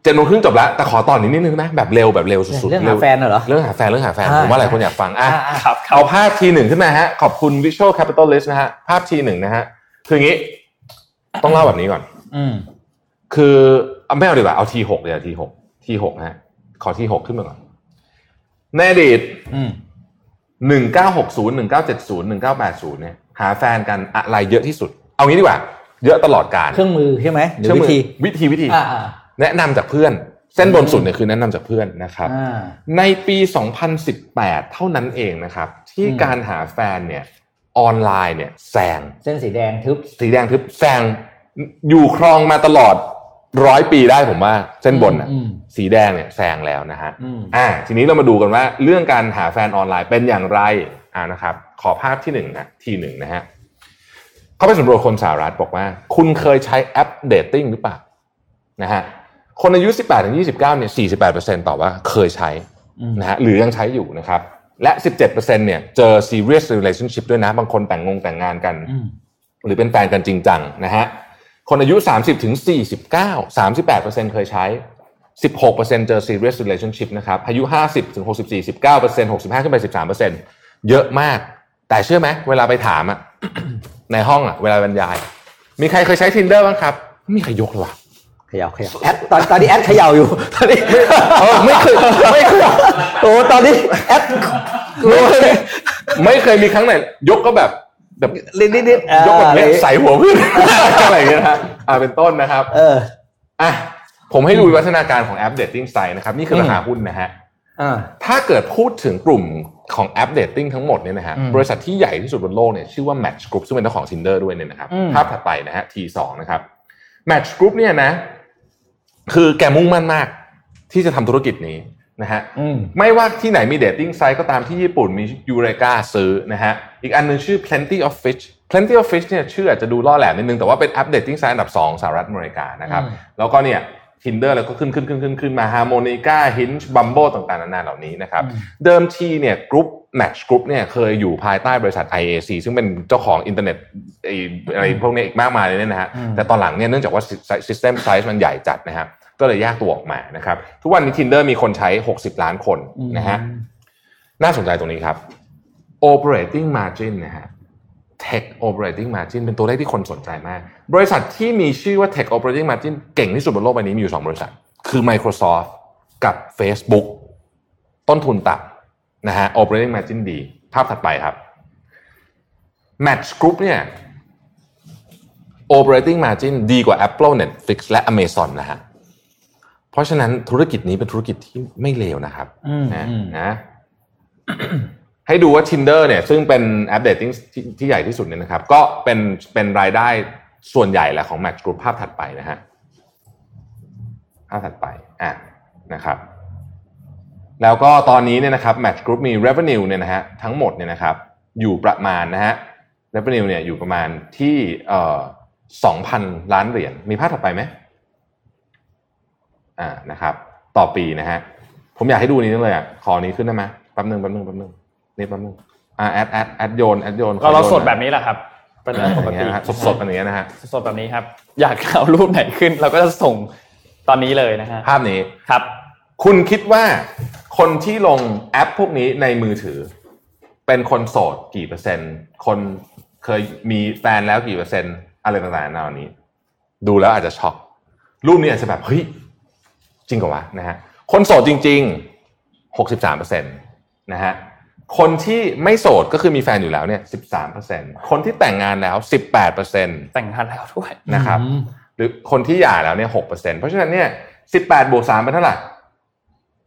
เจ็ดโมงครึ่งจบแล้วแต่ขอตอนนี้นิดนึงนะแบบเร็วแบบเร็วสุดๆเรื่องหาแฟนเหรอเรื่องหาแฟนเรื่องหาแฟนอ่าผมว่าหลายคนอยากฟังอะอ่าครับเอาภาพทีหนึ่งขึ้นมาฮะขอบคุณ Visual Capitalist นะฮะภาพทีหนึ่งนะฮะคืออย่างนี้ ต้องเล่าแบบนี้ก่อน อืมคือเอาไม่เอาดีกว่าเอาทีหกเลยทีหกทีหกฮะขอทีหกขึ้นมาก่อนในอดีตอืมหนึ่งเก้าหกศูนย์หนึ่งเก้าเจ็ดศูนย์หนึ่งเก้าแปดศูนย์เนี่ยหาแฟนกันอะไรเยอะที่สุด เอางี้ดีกว่า เยอะตลอดการเครื่องมือใช่ไหมหรือวิมือธีวิธีวิธีอ่าอ่า แนะนำจากเพื่อน เส้นบนสุดเนี่ยคือแนะนำจากเพื่อนนะครับอ่าในปี 2018 เท่านั้นเองนะครับ ที่อืมการหาแฟนเนี่ยออนไลน์เนี่ยแซงเส้นสีแดงทึบสีแดงทึบแซงอยู่ครองมาตลอดร้อยปีได้ผมว่า เส้นบนอะอืมสีแดงเนี่ยแซงแล้วนะฮะอืมอ่า ทีนี้เรามาดูกันว่าเรื่องการหาแฟนออนไลน์เป็นอย่างไรอ่านะครับ ขอภาพที่หนึ่งนะทีหนึ่งนะฮะเขาไปสำรวจคนสหรัฐบอกว่า คุณเคยใช้แอปเดทติ้งหรือเปล่านะฮะ คนอายุ 18ถึง29เนี่ย48%ตอบว่าเคยใช้อืมนะฮะหรือยังใช้อยู่นะครับ และ 17%เนี่ยเจอ serious relationship ด้วยนะ บางคนแต่งงงแต่งงานกันอืมหรือเป็นแฟนกันจริงจังนะฮะคนอายุ 30ถึง49 38%เคยใช้ 16%เจอ serious relationship นะครับอายุ 50ถึง64 19% 65 ขึ้นไป 13%เยอะมาก แต่เชื่อไหมเวลาไปถามอะในห้องอะเวลาบรรยาย มีใครเคยใช้ tinder บ้างครับไม่มีใครยกเลยว่ะเข ย่าเขย่าแอดตอนตอนนี้แอดเขย่าอยู่ตอนนี้เออไม่เคยไม่เคยโอ้ตอนนี้แอดไม่เคยไม่เคยมีครั้งไหนยกก็แบบแบบนิดนิดนิดยกแบบเนี้ยใส่หัวขึ้นอะไรอย่างเงี้ยนะฮะอ่าเป็นต้นนะครับ เอออะผมให้ดูวิวัฒนาการของแอป dating site นะครับ นี่คือราคาหุ้นนะฮะอ่าถ้าเกิดพูดถึงกลุ่มของแอป dating ทั้งหมดเนี่ยนะฮะอืมบริษัทที่ใหญ่ที่สุดบนโลกเนี่ยชื่อว่า Match Group ซึ่งเป็นเจ้าของ Tinder ด้วยเนี่ยนะครับอืมภาพถัดไปนะฮะ T2 นะครับ Match Group เนี่ยนะ คือแกมุ่งมั่นมาก ที่จะทำธุรกิจนี้นะฮะอืมไม่ว่าที่ไหนมีเดทติ้งไซต์ก็ตามที่ญี่ปุ่นมียูเรกาซื้อนะฮะอีกอันหนึงชื่อ plenty of fish plenty of fish เนี่ยชื่ออาจจะดูล่อแหลมนิดนึง แต่ว่าเป็นแอป dating site อันดับ 2สหรัฐอเมริกานะครับอืมแล้วก็เนี่ย Tinder แล้วก็ขึ้นขึ้นขึ้นขึ้นขึ้นมา Harmonica Hinge Bumble ต่างๆนานาเหล่านี้นะครับเดิมทีเนี่ย group Match Group เนี่ยเคยอยู่ภายใต้บริษัท IAC ซึ่งเป็นเจ้าของอินเทอร์เน็ตไอ้อะไรพวกนี้อีกมากมายเลยเนี่ยนะฮะอืมแต่ตอนหลังเนี่ยเนื่องจากว่า System Size มันใหญ่จัดนะครับก็เลยแยกตัวออกมานะครับ ทุกวันนี้ Tinder มีคนใช้ 60 ล้านคนนะฮะน่าสนใจตรงนี้ครับ operating margin นะฮะ tech operating margin เป็นตัวเลขที่คนสนใจมาก บริษัทที่มีชื่อว่า tech operating margin เก่งที่สุดบนโลกใบนี้มีอยู่ 2 บริษัท คือ Microsoft กับ Facebook ต้นทุนต่ำ นะฮะ operating margin ดี ภาพถัดไปครับ Match Group เนี่ย operating margin ดีกว่า Apple Netflix และ Amazon นะฮะ เพราะฉะนั้นธุรกิจนี้เป็นธุรกิจที่ไม่เลวนะครับอืมนะอืมนะให้ดูว่า Tinder เนี่ยซึ่งเป็นแอป dating ที่ที่ใหญ่ที่สุดเนี่ยนะครับ ก็เป็นเป็นรายได้ส่วนใหญ่แหละของ Match Group ภาพถัดไปนะฮะ ภาพถัดไปอะนะครับ แล้วก็ตอนนี้เนี่ยนะครับ Match Group มี revenue เนี่ยนะฮะทั้งหมดเนี่ยนะครับอยู่ประมาณนะฮะ revenue เนี่ยอยู่ประมาณที่เอ่อสองพันล้านเหรียญมีภาพถัดไปไหมอ่านะครับต่อปีนะฮะผมอยากให้ดูนี้จังเลยอะขอนี้ขึ้นได้ไหมแป๊บนึงแป๊บนึงแป๊บนึงนี่แป๊บนึงอ่าแอดแอดแอดโยนแอดโยนก็เราขอโยนสดแบบนี้แหละครับเป็นนะปอกย่างเงี้ติยนะฮะสดๆแบบนี้นะฮะสดแบบนี้ครับ อยากเอารูปไหนขึ้น เราก็จะส่งตอนนี้เลยนะฮะภาพนี้ครับ คุณคิดว่า คนที่ลงแอปพวกนี้ในมือถือ เป็นคนโสดกี่เปอร์เซ็นต์ คนเคยมีแฟนแล้วกี่เปอร์เซ็นต์ อะไรต่างๆนานานี้ ดูแล้วอาจจะช็อก รูปนี้อาจจะแบบเฮ้ยจริงกว่านะฮะ คนโสดจริง ๆ 63เปอร์เซ็นต์นะฮะ คนที่ไม่โสดก็คือมีแฟนอยู่แล้วเนี่ย 13เปอร์เซ็นต์คนที่แต่งงานแล้ว 18เปอร์เซ็นต์แต่งงานแล้วด้วยนะครับอืมหรือคนที่หย่าแล้วเนี่ยหกเปอร์เซ็นเพราะฉะนั้นเนี่ยสิบแปดบวกสามเป็นเท่าไหร่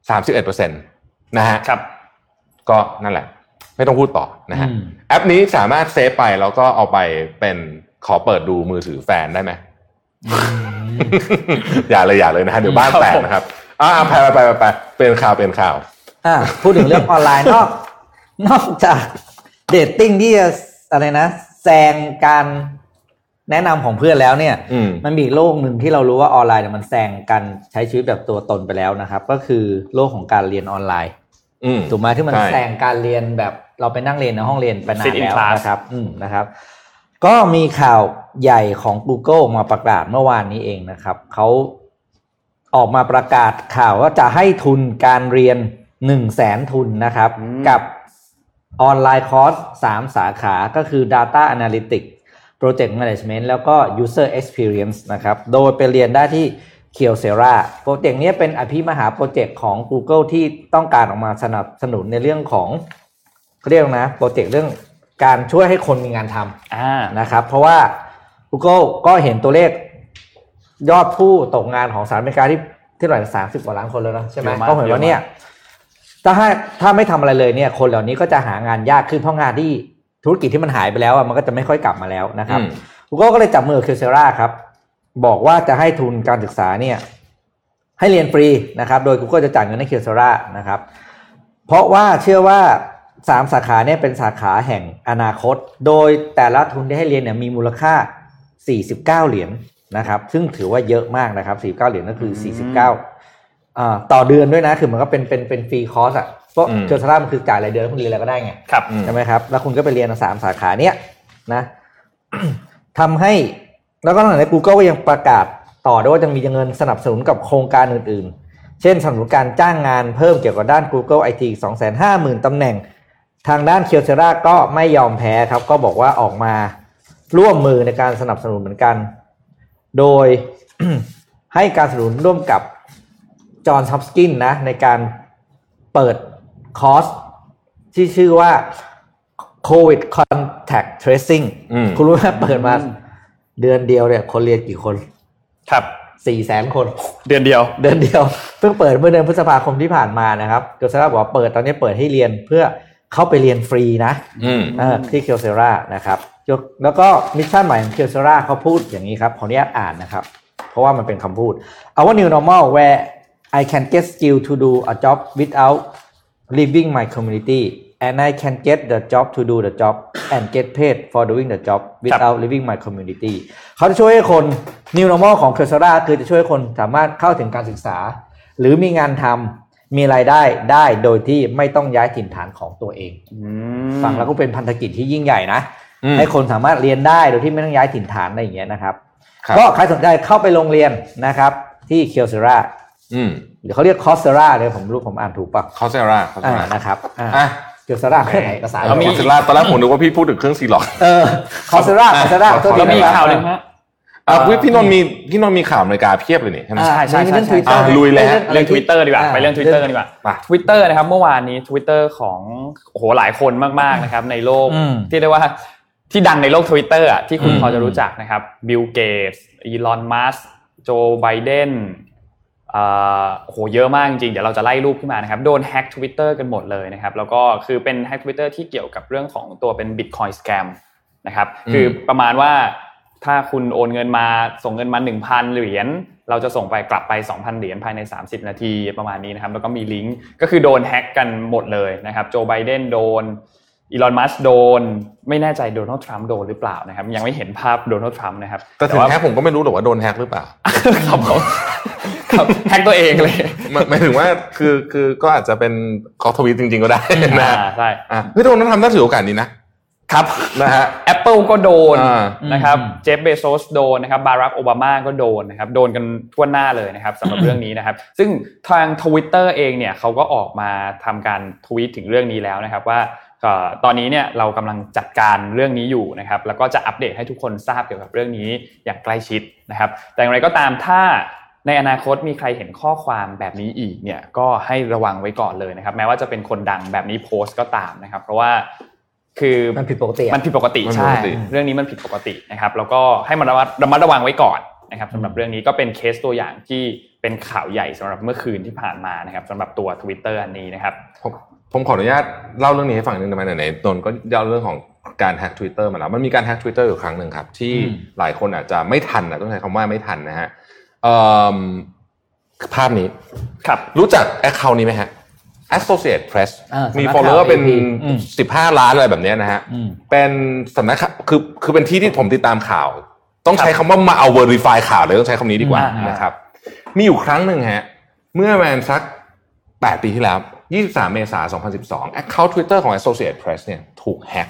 สามสิบเอ็ดเปอร์เซ็นต์นะฮะครับ ก็นั่นแหละ ไม่ต้องพูดต่อนะฮะอืมแอปนี้สามารถ save ไปแล้วก็เอาไปเป็นขอเปิดดูมือถือแฟนได้ไหมอย่าเลยอย่าเลยนะฮะเดี๋ยวบ้านแตกนะครับอ่าไปไปไปไปไปเป็นข่าวเป็นข่าวอะพูดถึงเรื่องออนไลน์นอกนอกจาก dating ที่จะอะไรนะแซงการ แนะนำของเพื่อนแล้วเนี่ยอืมมันมีอีกโลกหนึ่งที่เรารู้ว่าออนไลน์เนี่ยมันแซงการใช้ชีวิตแบบตัวตนไปแล้วนะครับ ก็คือโลกของการเรียนออนไลน์อืมถูกไหมที่มันใช่แซงการเรียนแบบเราไปนั่งเรียนในห้องเรียนไปนาน Sit in แล้ว class นะครับอืมนะครับ ก็มีข่าวใหญ่ของ Google มาประกาศเมื่อวานนี้เองนะครับเขาออกมาประกาศข่าวว่าจะให้ทุนการเรียนหนึ่งแสนทุนนะครับอืมกับออนไลน์คอร์สสามสาขาก็คือ Data Analytics Project Management แล้วก็ User Experience นะครับ โดยไปเรียนได้ที่ k i o s e r a โปรเจกต์นี้เป็นอภิมหาโปรเจกต์ของ Google ที่ต้องการออกมาสนับสนุนในเรื่องของเขาเรียกนะโปรเจกต์เรื่องการช่วยให้คนมีงานทำอ่านะครับ เพราะว่า Google ก็เห็นตัวเลขยอดผู้ตกงานของสหรัฐอเมริกาที่ที่เท่าไหร่สามสิบกว่าล้านคนแล้วนะใช่ไหมเยอะมากก็เห็นว่าเยอะมากเนี่ยถ้าให้ถ้าไม่ทำอะไรเลยเนี่ย คนเหล่านี้ก็จะหางานยากขึ้นเพราะงานที่ ธุรกิจที่มันหายไปแล้วอะมันก็จะไม่ค่อยกลับมาแล้วนะครับอืม Google ก็เลยจับมือกับ Coursera ครับ บอกว่าจะให้ทุนการศึกษาเนี่ย ให้เรียนฟรีนะครับ โดย Google จะจ่ายเงินให้ Coursera นะครับ เพราะว่าเชื่อว่าสามสาขาเนี่ยเป็นสาขาแห่งอนาคต โดยแต่ละทุนที่ให้เรียนเนี่ยมีมูลค่า 49 เหรียญนะครับ ซึ่งถือว่าเยอะมากนะครับ 49 เหรียญก็คือ 49อ่าต่อเดือนด้วยนะ คือมันก็เป็นเป็นเป็นฟรีคอร์สอะ เพราะอืมเ o อร์มันคือจ่ายรายเดือนคุณเรียนอะไรก็ได้ไงครับอืมใช่ไหมครับ แล้วคุณก็ไปเรียนสามสาขาเนี้ยนะทำให้แล้วก็นอกจากนี้ Google ก็ยังประกาศต่อด้วยว่าจะมีเงินสนับสนุนกับโครงการอื่นๆ เช่นสนับสนุนการจ้างงานเพิ่มเกี่ยวกับด้าน Google IT อีก250,000ตำแหน่ง ทางด้านเคียวเซราก็ไม่ยอมแพ้ครับ ก็บอกว่าออกมาร่วมมือในการสนับสนุนเหมือนกัน โดยให้การสนับสนุนร่วมกับJohns Hopkins นะในการเปิด คอร์สที่ชื่อว่า COVID Contact Tracing อืมคุณรู้ไหมเปิดมา เดือนเดียวเนี่ย คนเรียนกี่คน ครับสี่แสนคน เดือนเดียว เดือนเดียว เพิ่งเปิดเมื่อเดือนพฤษภาคมที่ผ่านมานะครับ Kyocera บอกว่าเปิดตอนนี้เปิดให้เรียนเพื่อเข้าไปเรียนฟรีนะอืมเออที่ Kyocera นะครับยกแล้วก็ mission ใหม่ของ Kyocera เขาพูดอย่างนี้ครับขออนุญาตอ่านนะครับ เพราะว่ามันเป็นคำพูด Our new normal where I can get skill to do a job without leaving my community and I can get the job to do the job and get paid for doing the job without leaving my community เขาจะช่วยให้คน new normal ของเคียวเซราคือจะช่วยให้คนสามารถเข้าถึงการศึกษา หรือมีงานทำมีรายได้ได้โดยที่ไม่ต้องย้ายถิ่นฐานของตัวเองฟังแล้วก็เป็นพันธกิจที่ยิ่งใหญ่นะอืมให้คนสามารถเรียนได้โดยที่ไม่ต้องย้ายถิ่นฐานอะไรอย่างเงี้ยนะครับครับก็ใครสนใจเข้าไปลองเรียนนะครับที่ Kyocera อืมหรือเขาเรียก Coursera เลยผมรู้ผมอ่านถูกปะ Coursera Coursera นะครับอ่าอะ Kyocera เครื่องถ่ายเอกสาร Coursera ตอนแรกผมนึกว่าพี่พูดถึงเครื่องซีล็อกเออ Coursera Coursera อะตัวแล้วมีนะครับข่าวหนึ่งฮะอะพี่พี่นนท์มีพี่นนท์มีข่าวอเมริกาเพียบเลยนี่ใช่ไหมอ่าใช่ใช่มีเรื่องใช่ Twitter อะลุยเลยฮะเรื่อง Twitter ดีกว่าไปเรื่อง Twitter กันดีกว่ามา Twitter นะครับเมื่อวานนี้ Twitter ของโอ้โหหลายคนมากๆนะครับ ในโลกอืมที่เรียกว่าที่ดังในโลก Twitter อะที่คุณอืมพอจะรู้จักนะครับบิลเกตส์อีลอนมัสก์โจไบเดนอ่า โอ้โหเยอะมากจริงๆเดี๋ยวเราจะไล่รูปขึ้นมานะครับ โดนแฮ็ก Twitter กันหมดเลยนะครับ แล้วก็คือเป็นแฮ็ก Twitter ที่เกี่ยวกับเรื่องของตัวเป็น Bitcoin scam นะครับอืมคือประมาณว่าถ้าคุณโอนเงินมาส่งเงินมา 1,000 เหรียญเราจะส่งไปกลับไป 2,000 เหรียญภายใน 30 นาทีประมาณนี้นะครับ แล้วก็มีลิงก์ก็คือโดนแฮ็กกันหมดเลยนะครับ โจไบเดนโดนอีลอนมัสโดน ไม่แน่ใจโดนัลด์ทรัมป์โดนหรือเปล่านะครับ ยังไม่เห็นภาพโดนัลด์ทรัมป์นะครับแต่ถึงว่าแฮกผมก็ไม่รู้หรอกว่าโดนแฮกหรือเปล่าครับผมครับ แฮ็กตัวเองเลยหมายหมายถึงว่าคือคือก็อาจจะเป็นเขาทวีตจริง ๆก็ได้นะอ่าใช่อะเฮ้ยโดนนั้นทำได้ถือโอกาสนี้นะครับนะฮะ Apple ก็โดนอ่านะครับอืมเจฟเบโซสโดนนะครับบารักโอบามาก็โดนนะครับโดนกันทั่วหน้าเลยนะครับสำหรับเรื่องนี้นะครับ ซึ่งทาง Twitter เองเนี่ยเขาก็ออกมาทำการทวีตถึงเรื่องนี้แล้วนะครับว่าเอ่อตอนนี้เนี่ยเรากำลังจัดการเรื่องนี้อยู่นะครับแล้วก็จะอัปเดตให้ทุกคนทราบเกี่ยวกับเรื่องนี้อย่างใกล้ชิดนะครับ แต่อย่างไรก็ตามถ้า ในอนาคตมีใครเห็นข้อความแบบนี้อีกเนี่ยก็ให้ระวังไว้ก่อนเลยนะครับ แม้ว่าจะเป็นคนดังแบบนี้โพสต์ก็ตามนะครับ เพราะว่าคือมันผิดปกติอะมันผิดปกติมันผิดใช่ปกติเรื่องนี้มันผิดปกตินะครับ แล้วก็ให้มันระมัดระมัดระวังไว้ก่อนนะครับสำหรับเรื่องนี้ก็เป็นเคสตัวอย่างที่เป็นข่าวใหญ่สำหรับเมื่อคืนที่ผ่านมานะครับสำหรับตัว Twitter อันนี้นะครับผมผมขออนุญาตเล่าเรื่องนี้ให้ฟังนิดนึงได้ไหมไหนๆนนท์ก็เล่าเรื่องของการแฮก Twitter มาแล้วมันมีการแฮก Twitter อยู่ครั้งหนึ่งครับที่อืมหลายคนอาจจะไม่ทันนะต้องใช้คำว่าไม่ทันนะฮะเอิ่ม ภาพนี้ครับรู้จักแอคเคาท์นี้ไหมฮะ Associate Press อ่ามีสำนักข่าว follower เป็น AP อืมสิบห้าล้านอะไรแบบเนี้ยนะฮะอืมเป็นสำนักข่าวคือคือเป็นที่ที่ผมติดตามข่าว ต้องใช้คำว่ามาเอา verify ข่าวเลยต้องใช้คำนี้ดีกว่าอ่านนะครับ มีอยู่ครั้งหนึ่งฮะ เมื่อประมาณสัก 8 ปีที่แล้ว 23 เมษายน 2012 Account Twitter ของ Associate Press เนี่ยถูกแฮ็ก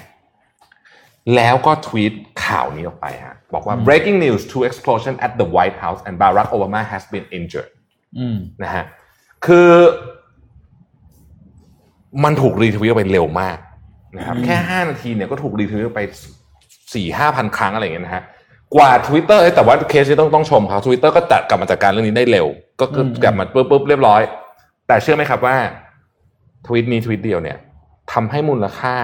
แล้วก็ทวีตข่าวนี้ออกไปฮะบอกว่า breaking news two explosion at the White House and Barack Obama has been injured อืมนะฮะคือมันถูกรีทวีตออกไปเร็วมากนะครับแค่ 5 นาทีเนี่ยก็ถูกรีทวีตออกไป 4 5พันครั้งอะไรอย่างเงี้ยนะฮะกว่า Twitter เอ้ยแต่ว่าเคสนี้ต้องต้องชมเขา Twitter ก็จัดกลับมาจัดการเรื่องนี้ได้เร็ว ก็คืออืมกลับมาปุ๊บปุ๊บเรียบร้อย แต่เชื่อไหมครับว่าทวิตนี้ทวิตเดียวเนี่ยทำให้มูลค่า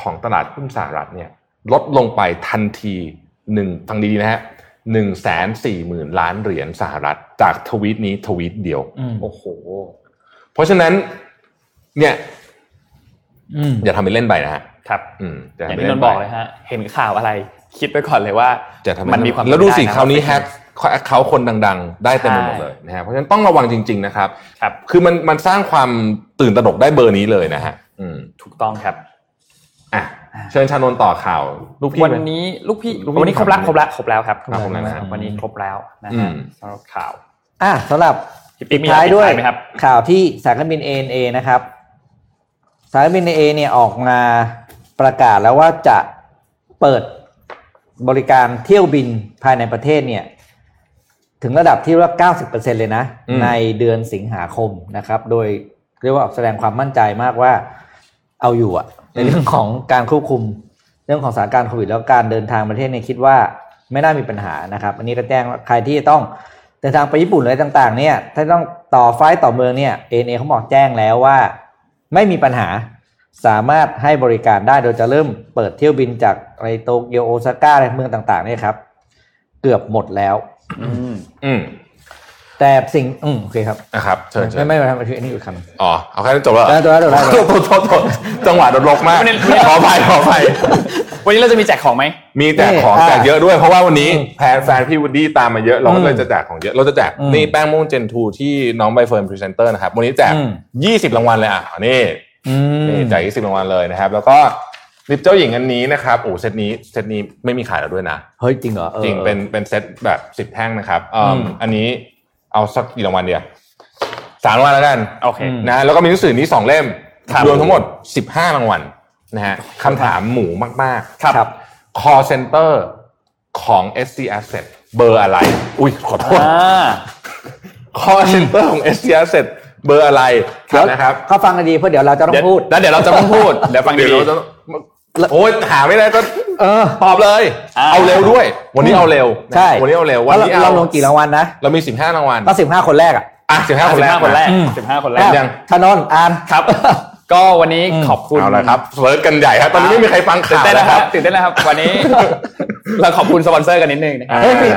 ของตลาดหุ้นสหรัฐเนี่ย ลดลงไปทันทีหนึ่งฟังดีๆนะฮะหนึ่งแสนสี่หมื่นล้านเหรียญสหรัฐ จากทวีตนี้ทวีตเดียวอืมโอ้โห เพราะฉะนั้น เนี่ยอืมอย่าทำเป็นเล่นไปนะฮะครับอืมอย่าอย่างทำเป็ที่นนเล่นนท์ไปบอกเลยฮะ เห็นข่าวอะไร คิดไปก่อนเลยว่าจะทำเป็มันมีความแล้วดูสิเป็นไปไนะคราวนี้ว่าแฮกเขาคนดัง ๆ ได้เต็มไปหมดเลยนะฮะเพราะฉะนั้นต้องระวังจริง ๆ นะครับ ครับ คือมันมันสร้างความตื่นตระหนกได้เบอร์นี้เลยนะฮะอืมถูกต้องครับอะ เชิญชานนท์ต่อข่าวลูกพี่วันไหมนี้ลูกพี่ลูกพี่วันนี้ครบแล้วถามครบแล้วครบแล้วครับครบแล้วนะฮะวันนี้ครบแล้วนะอืฮะมสำหรับข่าวอะสำหรับพี่ปิ๊ปิกดมีท้ายด้วยอะไรปิดท้ายไหมครับข่าวที่สายการบิน ANA นะครับสายการบิน ANA เนี่ยออกมาประกาศแล้วว่าจะเปิดบริการเที่ยวบินภายในประเทศเนี่ย ถึงระดับที่ว่า 90%เลยนะอืมในเดือนสิงหาคมนะครับ โดยเรียกว่าแสดงความมั่นใจมากว่าเอาอยู่อะ ในเรื่องของการควบคุมเรื่องของสถานการณ์โควิดแล้วการเดินทางประเทศเนี่ยคิดว่าไม่น่ามีปัญหานะครับ อันนี้ก็แจ้งว่าใครที่จะต้องเดินทางไปญี่ปุ่นอะไรต่าง ๆ เนี่ย ถ้าต้องต่อไฟล์ต่อเมืองเนี่ยเอเเขาบอกแจ้งแล้วว่าไม่มีปัญหาสามารถให้บริการได้โดยจะเริ่มเปิดเที่ยวบินจากอะไรโตเกียวโอซาก้าอะไรเมืองต่าง ๆ เนี่ยครับ เกือบหมดแล้ว อืมอืม แต่สิ่งอืมโอเคครับนะครับเชิญเชิไม่ญไม่ไม่ทำอันนี้อีกคำอ๋อเอาแค่นี้จบแล้วเหรอจบแล้วจบแล้วจบแล้วโทษโทษโทษจังหวะโดนลกมากไม่ได้ขออภัยขออภัยวันนี้เราจะมีแจกของไหมมีแจกของนี่อ่าแจกเยอะด้วยเพราะว่าวันนี้อืมแฟนแฟนพี่วูดดี้ตามมาเยอะเราก็เลยอืมจะแจกของเยอะเราจะแจกอืมนี่แป้งม่วง Gen 2ที่น้องใบเฟิร์นพรีเซนเตอร์นะครับวันนี้แจกอืม20รางวัลเลยอะนี่อืมนี่แจก20รางวัลเลยนะครับ แล้วก็ลิปเจ้าหญิงอันนี้นะครับโอ้เซตนี้เซตนี้ไม่มีขายแล้วด้วยนะเฮ้ยจริงเหรอออจริงเป็นเป็นเซตแบบสิบแท่งนะครับอืมอืมอันนี้ เอาสักกี่รางวัลเดียวสามรางวัลแล้วกันโอเคอืมนะแล้วก็มีหนังสือนี้สองเล่มครับรวมทั้งหมด15รางวัลนะฮะคำถามหมูมากๆครับ call center ของ SC Asset เบอร์อะไร อุ้ยขอโทษอ่า call center ของ SC Asset เบอร์อะไรเดี๋ยวนะครับเขาฟังกันดีเพราะเดี๋ยวเราจะต้องเดี๋ยวพูดแล้วเดี๋ยวเราจะต้องพูดเดี๋ยวฟังเดี๋ยวดีเราจะโอ้ยหาไม่ได้ก็เออ ตอบเลยอ่าเอาเร็วด้วย วันนี้เอาเร็วใช่วันนี้เอาเร็ววันนี้เราเอาเราลงกี่รางวัลนะเรามี15รางวัลก็สิบห้าคนแรกอะอะ15คนแรก15คนแรกอืมสิบห้าคนแรกอะยังธนนท์อ่านครับ ก็วันนี้อืมขอบคุณเอาละครับเฟิร์สกันใหญ่ครับตอนนี้ไม่มีใครฟังตื่นข่าวเต้นแล้นะวคครัรับบตื่นเต้นนะครับ วันนี้ เราขอบคุณสปอนเซอร์กันนิดนึงนะครับเฮ้ยมี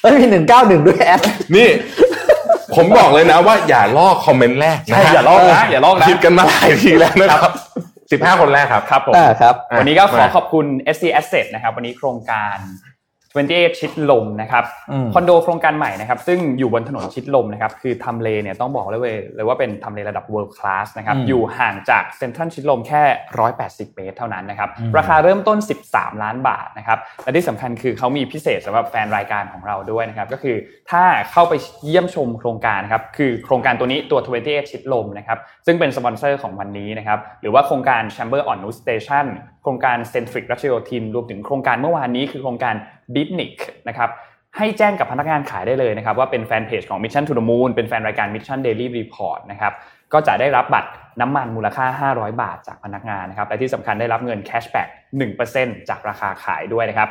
เฮ้ยมีหนึ่งเก้าหนึ่งด้วยแอดนี่ผมบอกเลยนะว่าอย่าลอกคอมเมนต์แรกนะใช่อย่าลอกนะอย่าลอกนะคิดกันมาหลายทีแล้วนะครับ 15 คนแรกครับครับผม อ่าครับอะวันนี้ก็ขอมาขอบคุณ SC Asset นะครับ วันนี้โครงการ 28ชิดลมนะครับอืมคอนโดโครงการใหม่นะครับซึ่งอยู่บนถนนชิดลมนะครับคือทำเลเนี่ยต้องบอกเลยเว้ยเลยว่าเป็นทำเลระดับ world class นะครับอืมอยู่ห่างจากเซ็นทรัลชิดลมแค่ 180 เมตรเท่านั้นนะครับอืมราคาเริ่มต้น 13 ล้านบาทนะครับและที่สำคัญคือเขามีพิเศษสำหรับแฟนรายการของเราด้วยนะครับก็คือถ้าเข้าไปเยี่ยมชมโครงการครับคือโครงการตัวนี้ตัว 28ชิดลมนะครับซึ่งเป็นสปอนเซอร์ของวันนี้นะครับหรือว่าโครงการ Chambers อ่อนนุช Station โครงการ Centric รัชโยธินรวมถึงโครงการเมื่อวานนี้คือโครงการ b i t n i c นะครับให้แจ้งกับพนักงานขายได้เลยนะครับว่าเป็นแฟนเพจของ Mission to the Moon เป็นแฟนรายการ Mission Daily Report นะครับก็จะได้รับบัตรน้ำมันมูลค่า 500 บาทจากพนักงานนะครับและที่สำคัญได้รับเงิน cashback 1%จากราคาขายด้วยนะครับ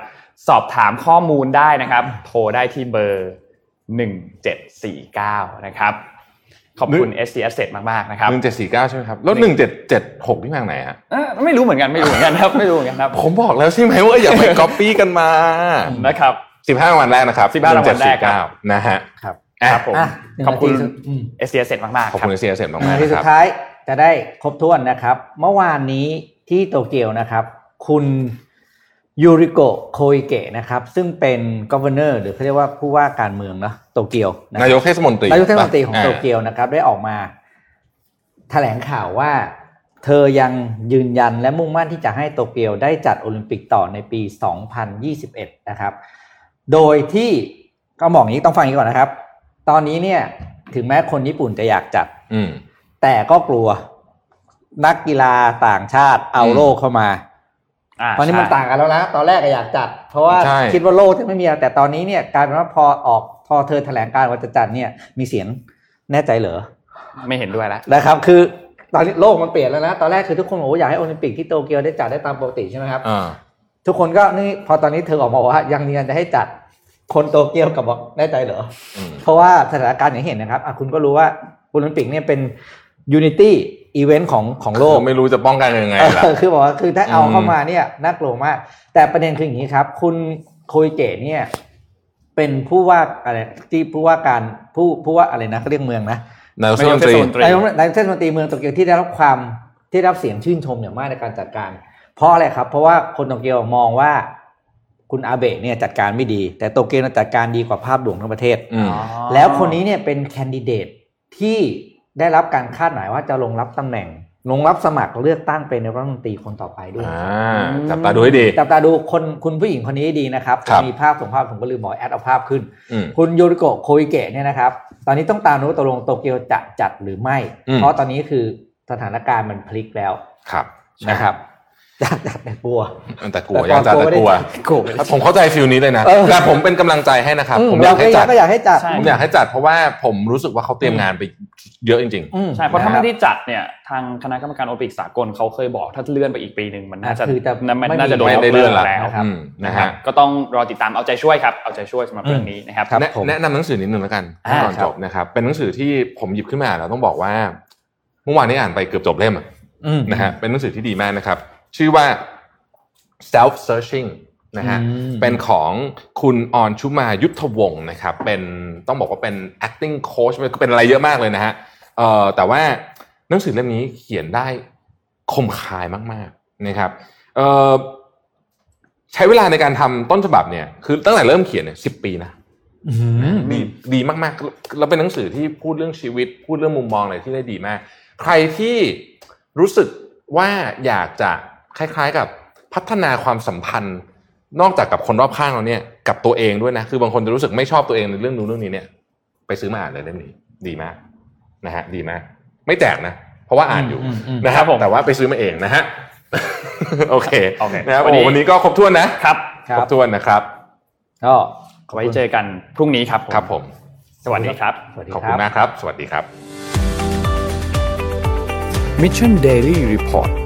สอบถามข้อมูลได้นะครับ โทรได้ที่เบอร์ 1749 นะครับ ขอบคุณ SC Asset มากๆนะครับ1749ใช่ไหมครับ แล้ว1776ที่มาจากไหนฮะเอ้อไม่รู้เหมือนกันไม่รู้เหมือนกันครับไม่รู้เหมือนกันครับ ผมบอกแล้วใช่ไหมว่าอย่าไปก๊อปปี้กันมานะครับ15รางวัลแรกนะครับ15รางวัลแรกครับ1749นะฮะครับอะครับผมอะหนึ่งขอบคุณนาทีสุดอืม SC Asset มากๆขอบครับคุณเสียเสร็จมากนาๆทีนะสุครัดบท้ายจะได้ครบถ้วนนะครับ เมื่อวานนี้ที่โตเกียวนะครับ คุณ ยูริโกะโคอิเกะนะครับซึ่งเป็นก o v e r n o r หรือเขาเรียกว่าผู้ว่าการเมืองเนอะโตเกียวนะนายกเทศมนตรีนายกเทศมนตรีของาโตเกียวนะครับได้ออกมาแถลงข่าวว่า เธอยังยืนยันและมุ่งมั่นที่จะให้โตเกียวได้จัดโอลิมปิกต่อในปี 2021 นะครับ โดยที่ก็บอกอย่างนี้ต้องฟังอย่างนี้ก่อนนะครับ ตอนนี้เนี่ยถึงแม้คนญี่ปุ่นจะอยากจัด อืมแต่ก็กลัวนักกีฬาต่างชาติเอาอืมโลกเข้ามาา ตอนนี้มันใช่ต่างกันแล้วนะตอนแรกก็อยากจัด เพราะว่าใช่คิดว่าโลกจะไม่มีอะไรแต่ตอนนี้เนี่ยกลายเป็นว่าพอออกพอเธอแถลงการว่าจะจัดเนี่ยมีเสียงแน่ใจเหรอไม่เห็นด้วยแล้วนะครับ คือตอนนี้โลกมันเปลี่ยนแล้วนะตอนแรกคือทุกคนบอกว่าอยากให้โอลิมปิกที่โตเกียวได้จัดได้ตามปกติใช่ไหมครับอ่าทุกคนก็นี่พอตอนนี้เธอออกมาบอกว่ายังยืนยันจะให้จัดคนโตเกียวกับบอกแน่ใจเหรออืมเพราะว่าสถานการณ์อย่างที่เห็นนะครับอะคุณก็รู้ว่าโอลิมปิกเนี่ยเป็น unity อีเวนต์ของของโลกไม่รู้จะป้องกันยังไงล่ะเออคือบอกว่าคือถ้าเอาอืมเข้ามาเนี่ยน่ากลัวมาก แต่ประเด็นคืออย่างนี้ครับ คุณโคยเกะเนี่ย เป็นผู้ว่าอะไรที่ผู้ว่าการผู้ผู้ว่าอะไรนะเขาเรียกเมืองนะนายกเทศมนตรีนายกเทศมนตรีนายกนายกเทศมนตรีเมืองโตเกียวที่ได้รับความที่ได้รับเสียงชื่นชมอย่างมากในการจัดการ เพราะอะไรครับ เพราะว่าคนโตเกียวมองว่าคุณอาเบะเนี่ยจัดการไม่ดี แต่โตเกียวเนี่ยจัดการดีกว่าภาพรวมทั้งประเทศอืมอ๋อแล้วคนนี้เนี่ยเป็นแคนดิเดตที่ ได้รับการคาดหมายว่าจะลงรับตำแหน่ง ลงรับสมัครเลือกตั้งเป็นนายกรัฐมนตรีคนต่อไปด้วยอ่าจับตาดูให้ดีจับตาดูคนคุณผู้หญิงคนนี้ให้ดีนะครับครับมีภาพส่งภาพผมก็ลืมบอกแอดเอาภาพขึ้นอืมคุณโยริโกะโคอิเกะเนี่ยนะครับ ตอนนี้ต้องตามดูว่าตกลงโตเกียวจะจัดหรือไม่อืมเพราะตอนนี้คือสถานการณ์มันพลิกแล้วครับนะครับ อยากอยากแต่กลัวแต่กลัวอยากจัดแต่กลัวกลัวไม่ได้ผมเข้าใจฟิลนี้เลยนะเออแต่ผมเป็นกำลังใจให้นะครับอืผมอยากให้จัดก็อยากให้จัดใช่ผมอยากให้จัดเพราะว่าผมรู้สึกว่าเขาเตรียมงานไปเยอะจริงอืมใช่เพราะถ้าคไม่บได้จัดเนี่ยทางคณะกรรมการโอลิมปิกสากลเขาเคยบอกถ้าเลื่อนไปอีกปีหนึ่งมันน่าจะอะคือจะน่าไม่มีน่าจะโดนไม่ยกได้เลิเลื่อกนละแล้วนะครับอืมนะนะครับฮะก็ต้องรอติดตามเอาใจช่วยครับเอาใจช่วยสำหรับเรื่องนี้นะครับครับแนะผมแนะนำหนังสือนิดนึงแล้วกันอ่าก่อนครับจบนะครับเป็นหนังสือที่ผมหยิบขึ้นมาแล้วต้องบอกว่าเมื่อวานนี้อ่านไปเกือบจบเล่มอะอืมนะฮะเป็นหนังสือที่ดีมากนะครับ ชื่อว่า self searching นะฮะอืมเป็นของคุณออนชุมายุทธวงศ์นะครับเป็นต้องบอกว่าเป็น acting coach เป็นอะไรเยอะมากเลยนะฮะเอ่อแต่ว่าหนังสือเล่มนี้เขียนได้คมคายมากๆนะครับเอ่อใช้เวลาในการทำต้นฉบับเนี่ยคือตั้งแต่เริ่มเขียนเนี่ยสิบปีนะอืมดีดีมากๆแล้วเป็นหนังสือที่พูดเรื่องชีวิต พูดเรื่องมุมมองอะไรที่ได้ดีมาก ใครที่รู้สึกว่าอยากจะ คล้าย ๆ กับพัฒนาความสัมพันธ์ นอกจากกับคนรอบข้างเราเนี่ยกับตัวเองด้วยนะคือบางคนจะรู้สึกไม่ชอบตัวเองในเรื่องนู้นเรื่องนี้เนี่ย ไปซื้อมาอ่านเลยเล่มนี้ ดีมากนะฮะดีมาก ไม่แจกนะ เพราะว่าอ่านอยู่อืมอืมอืมนะครับครับผมแต่ว่าไปซื้อมาเองนะฮะโอเคโอเคนะครับวัโอ้นนี้วันนี้ก็ครบถ้วนนะครับครัครบบถ้วนนะครับก็ไว้เจอกันพรุ่งนี้ครับครับผม สวัสดีครับสวัสดีขอบคคุรัณบมากครับ สวัสดีครับ Mission Daily Report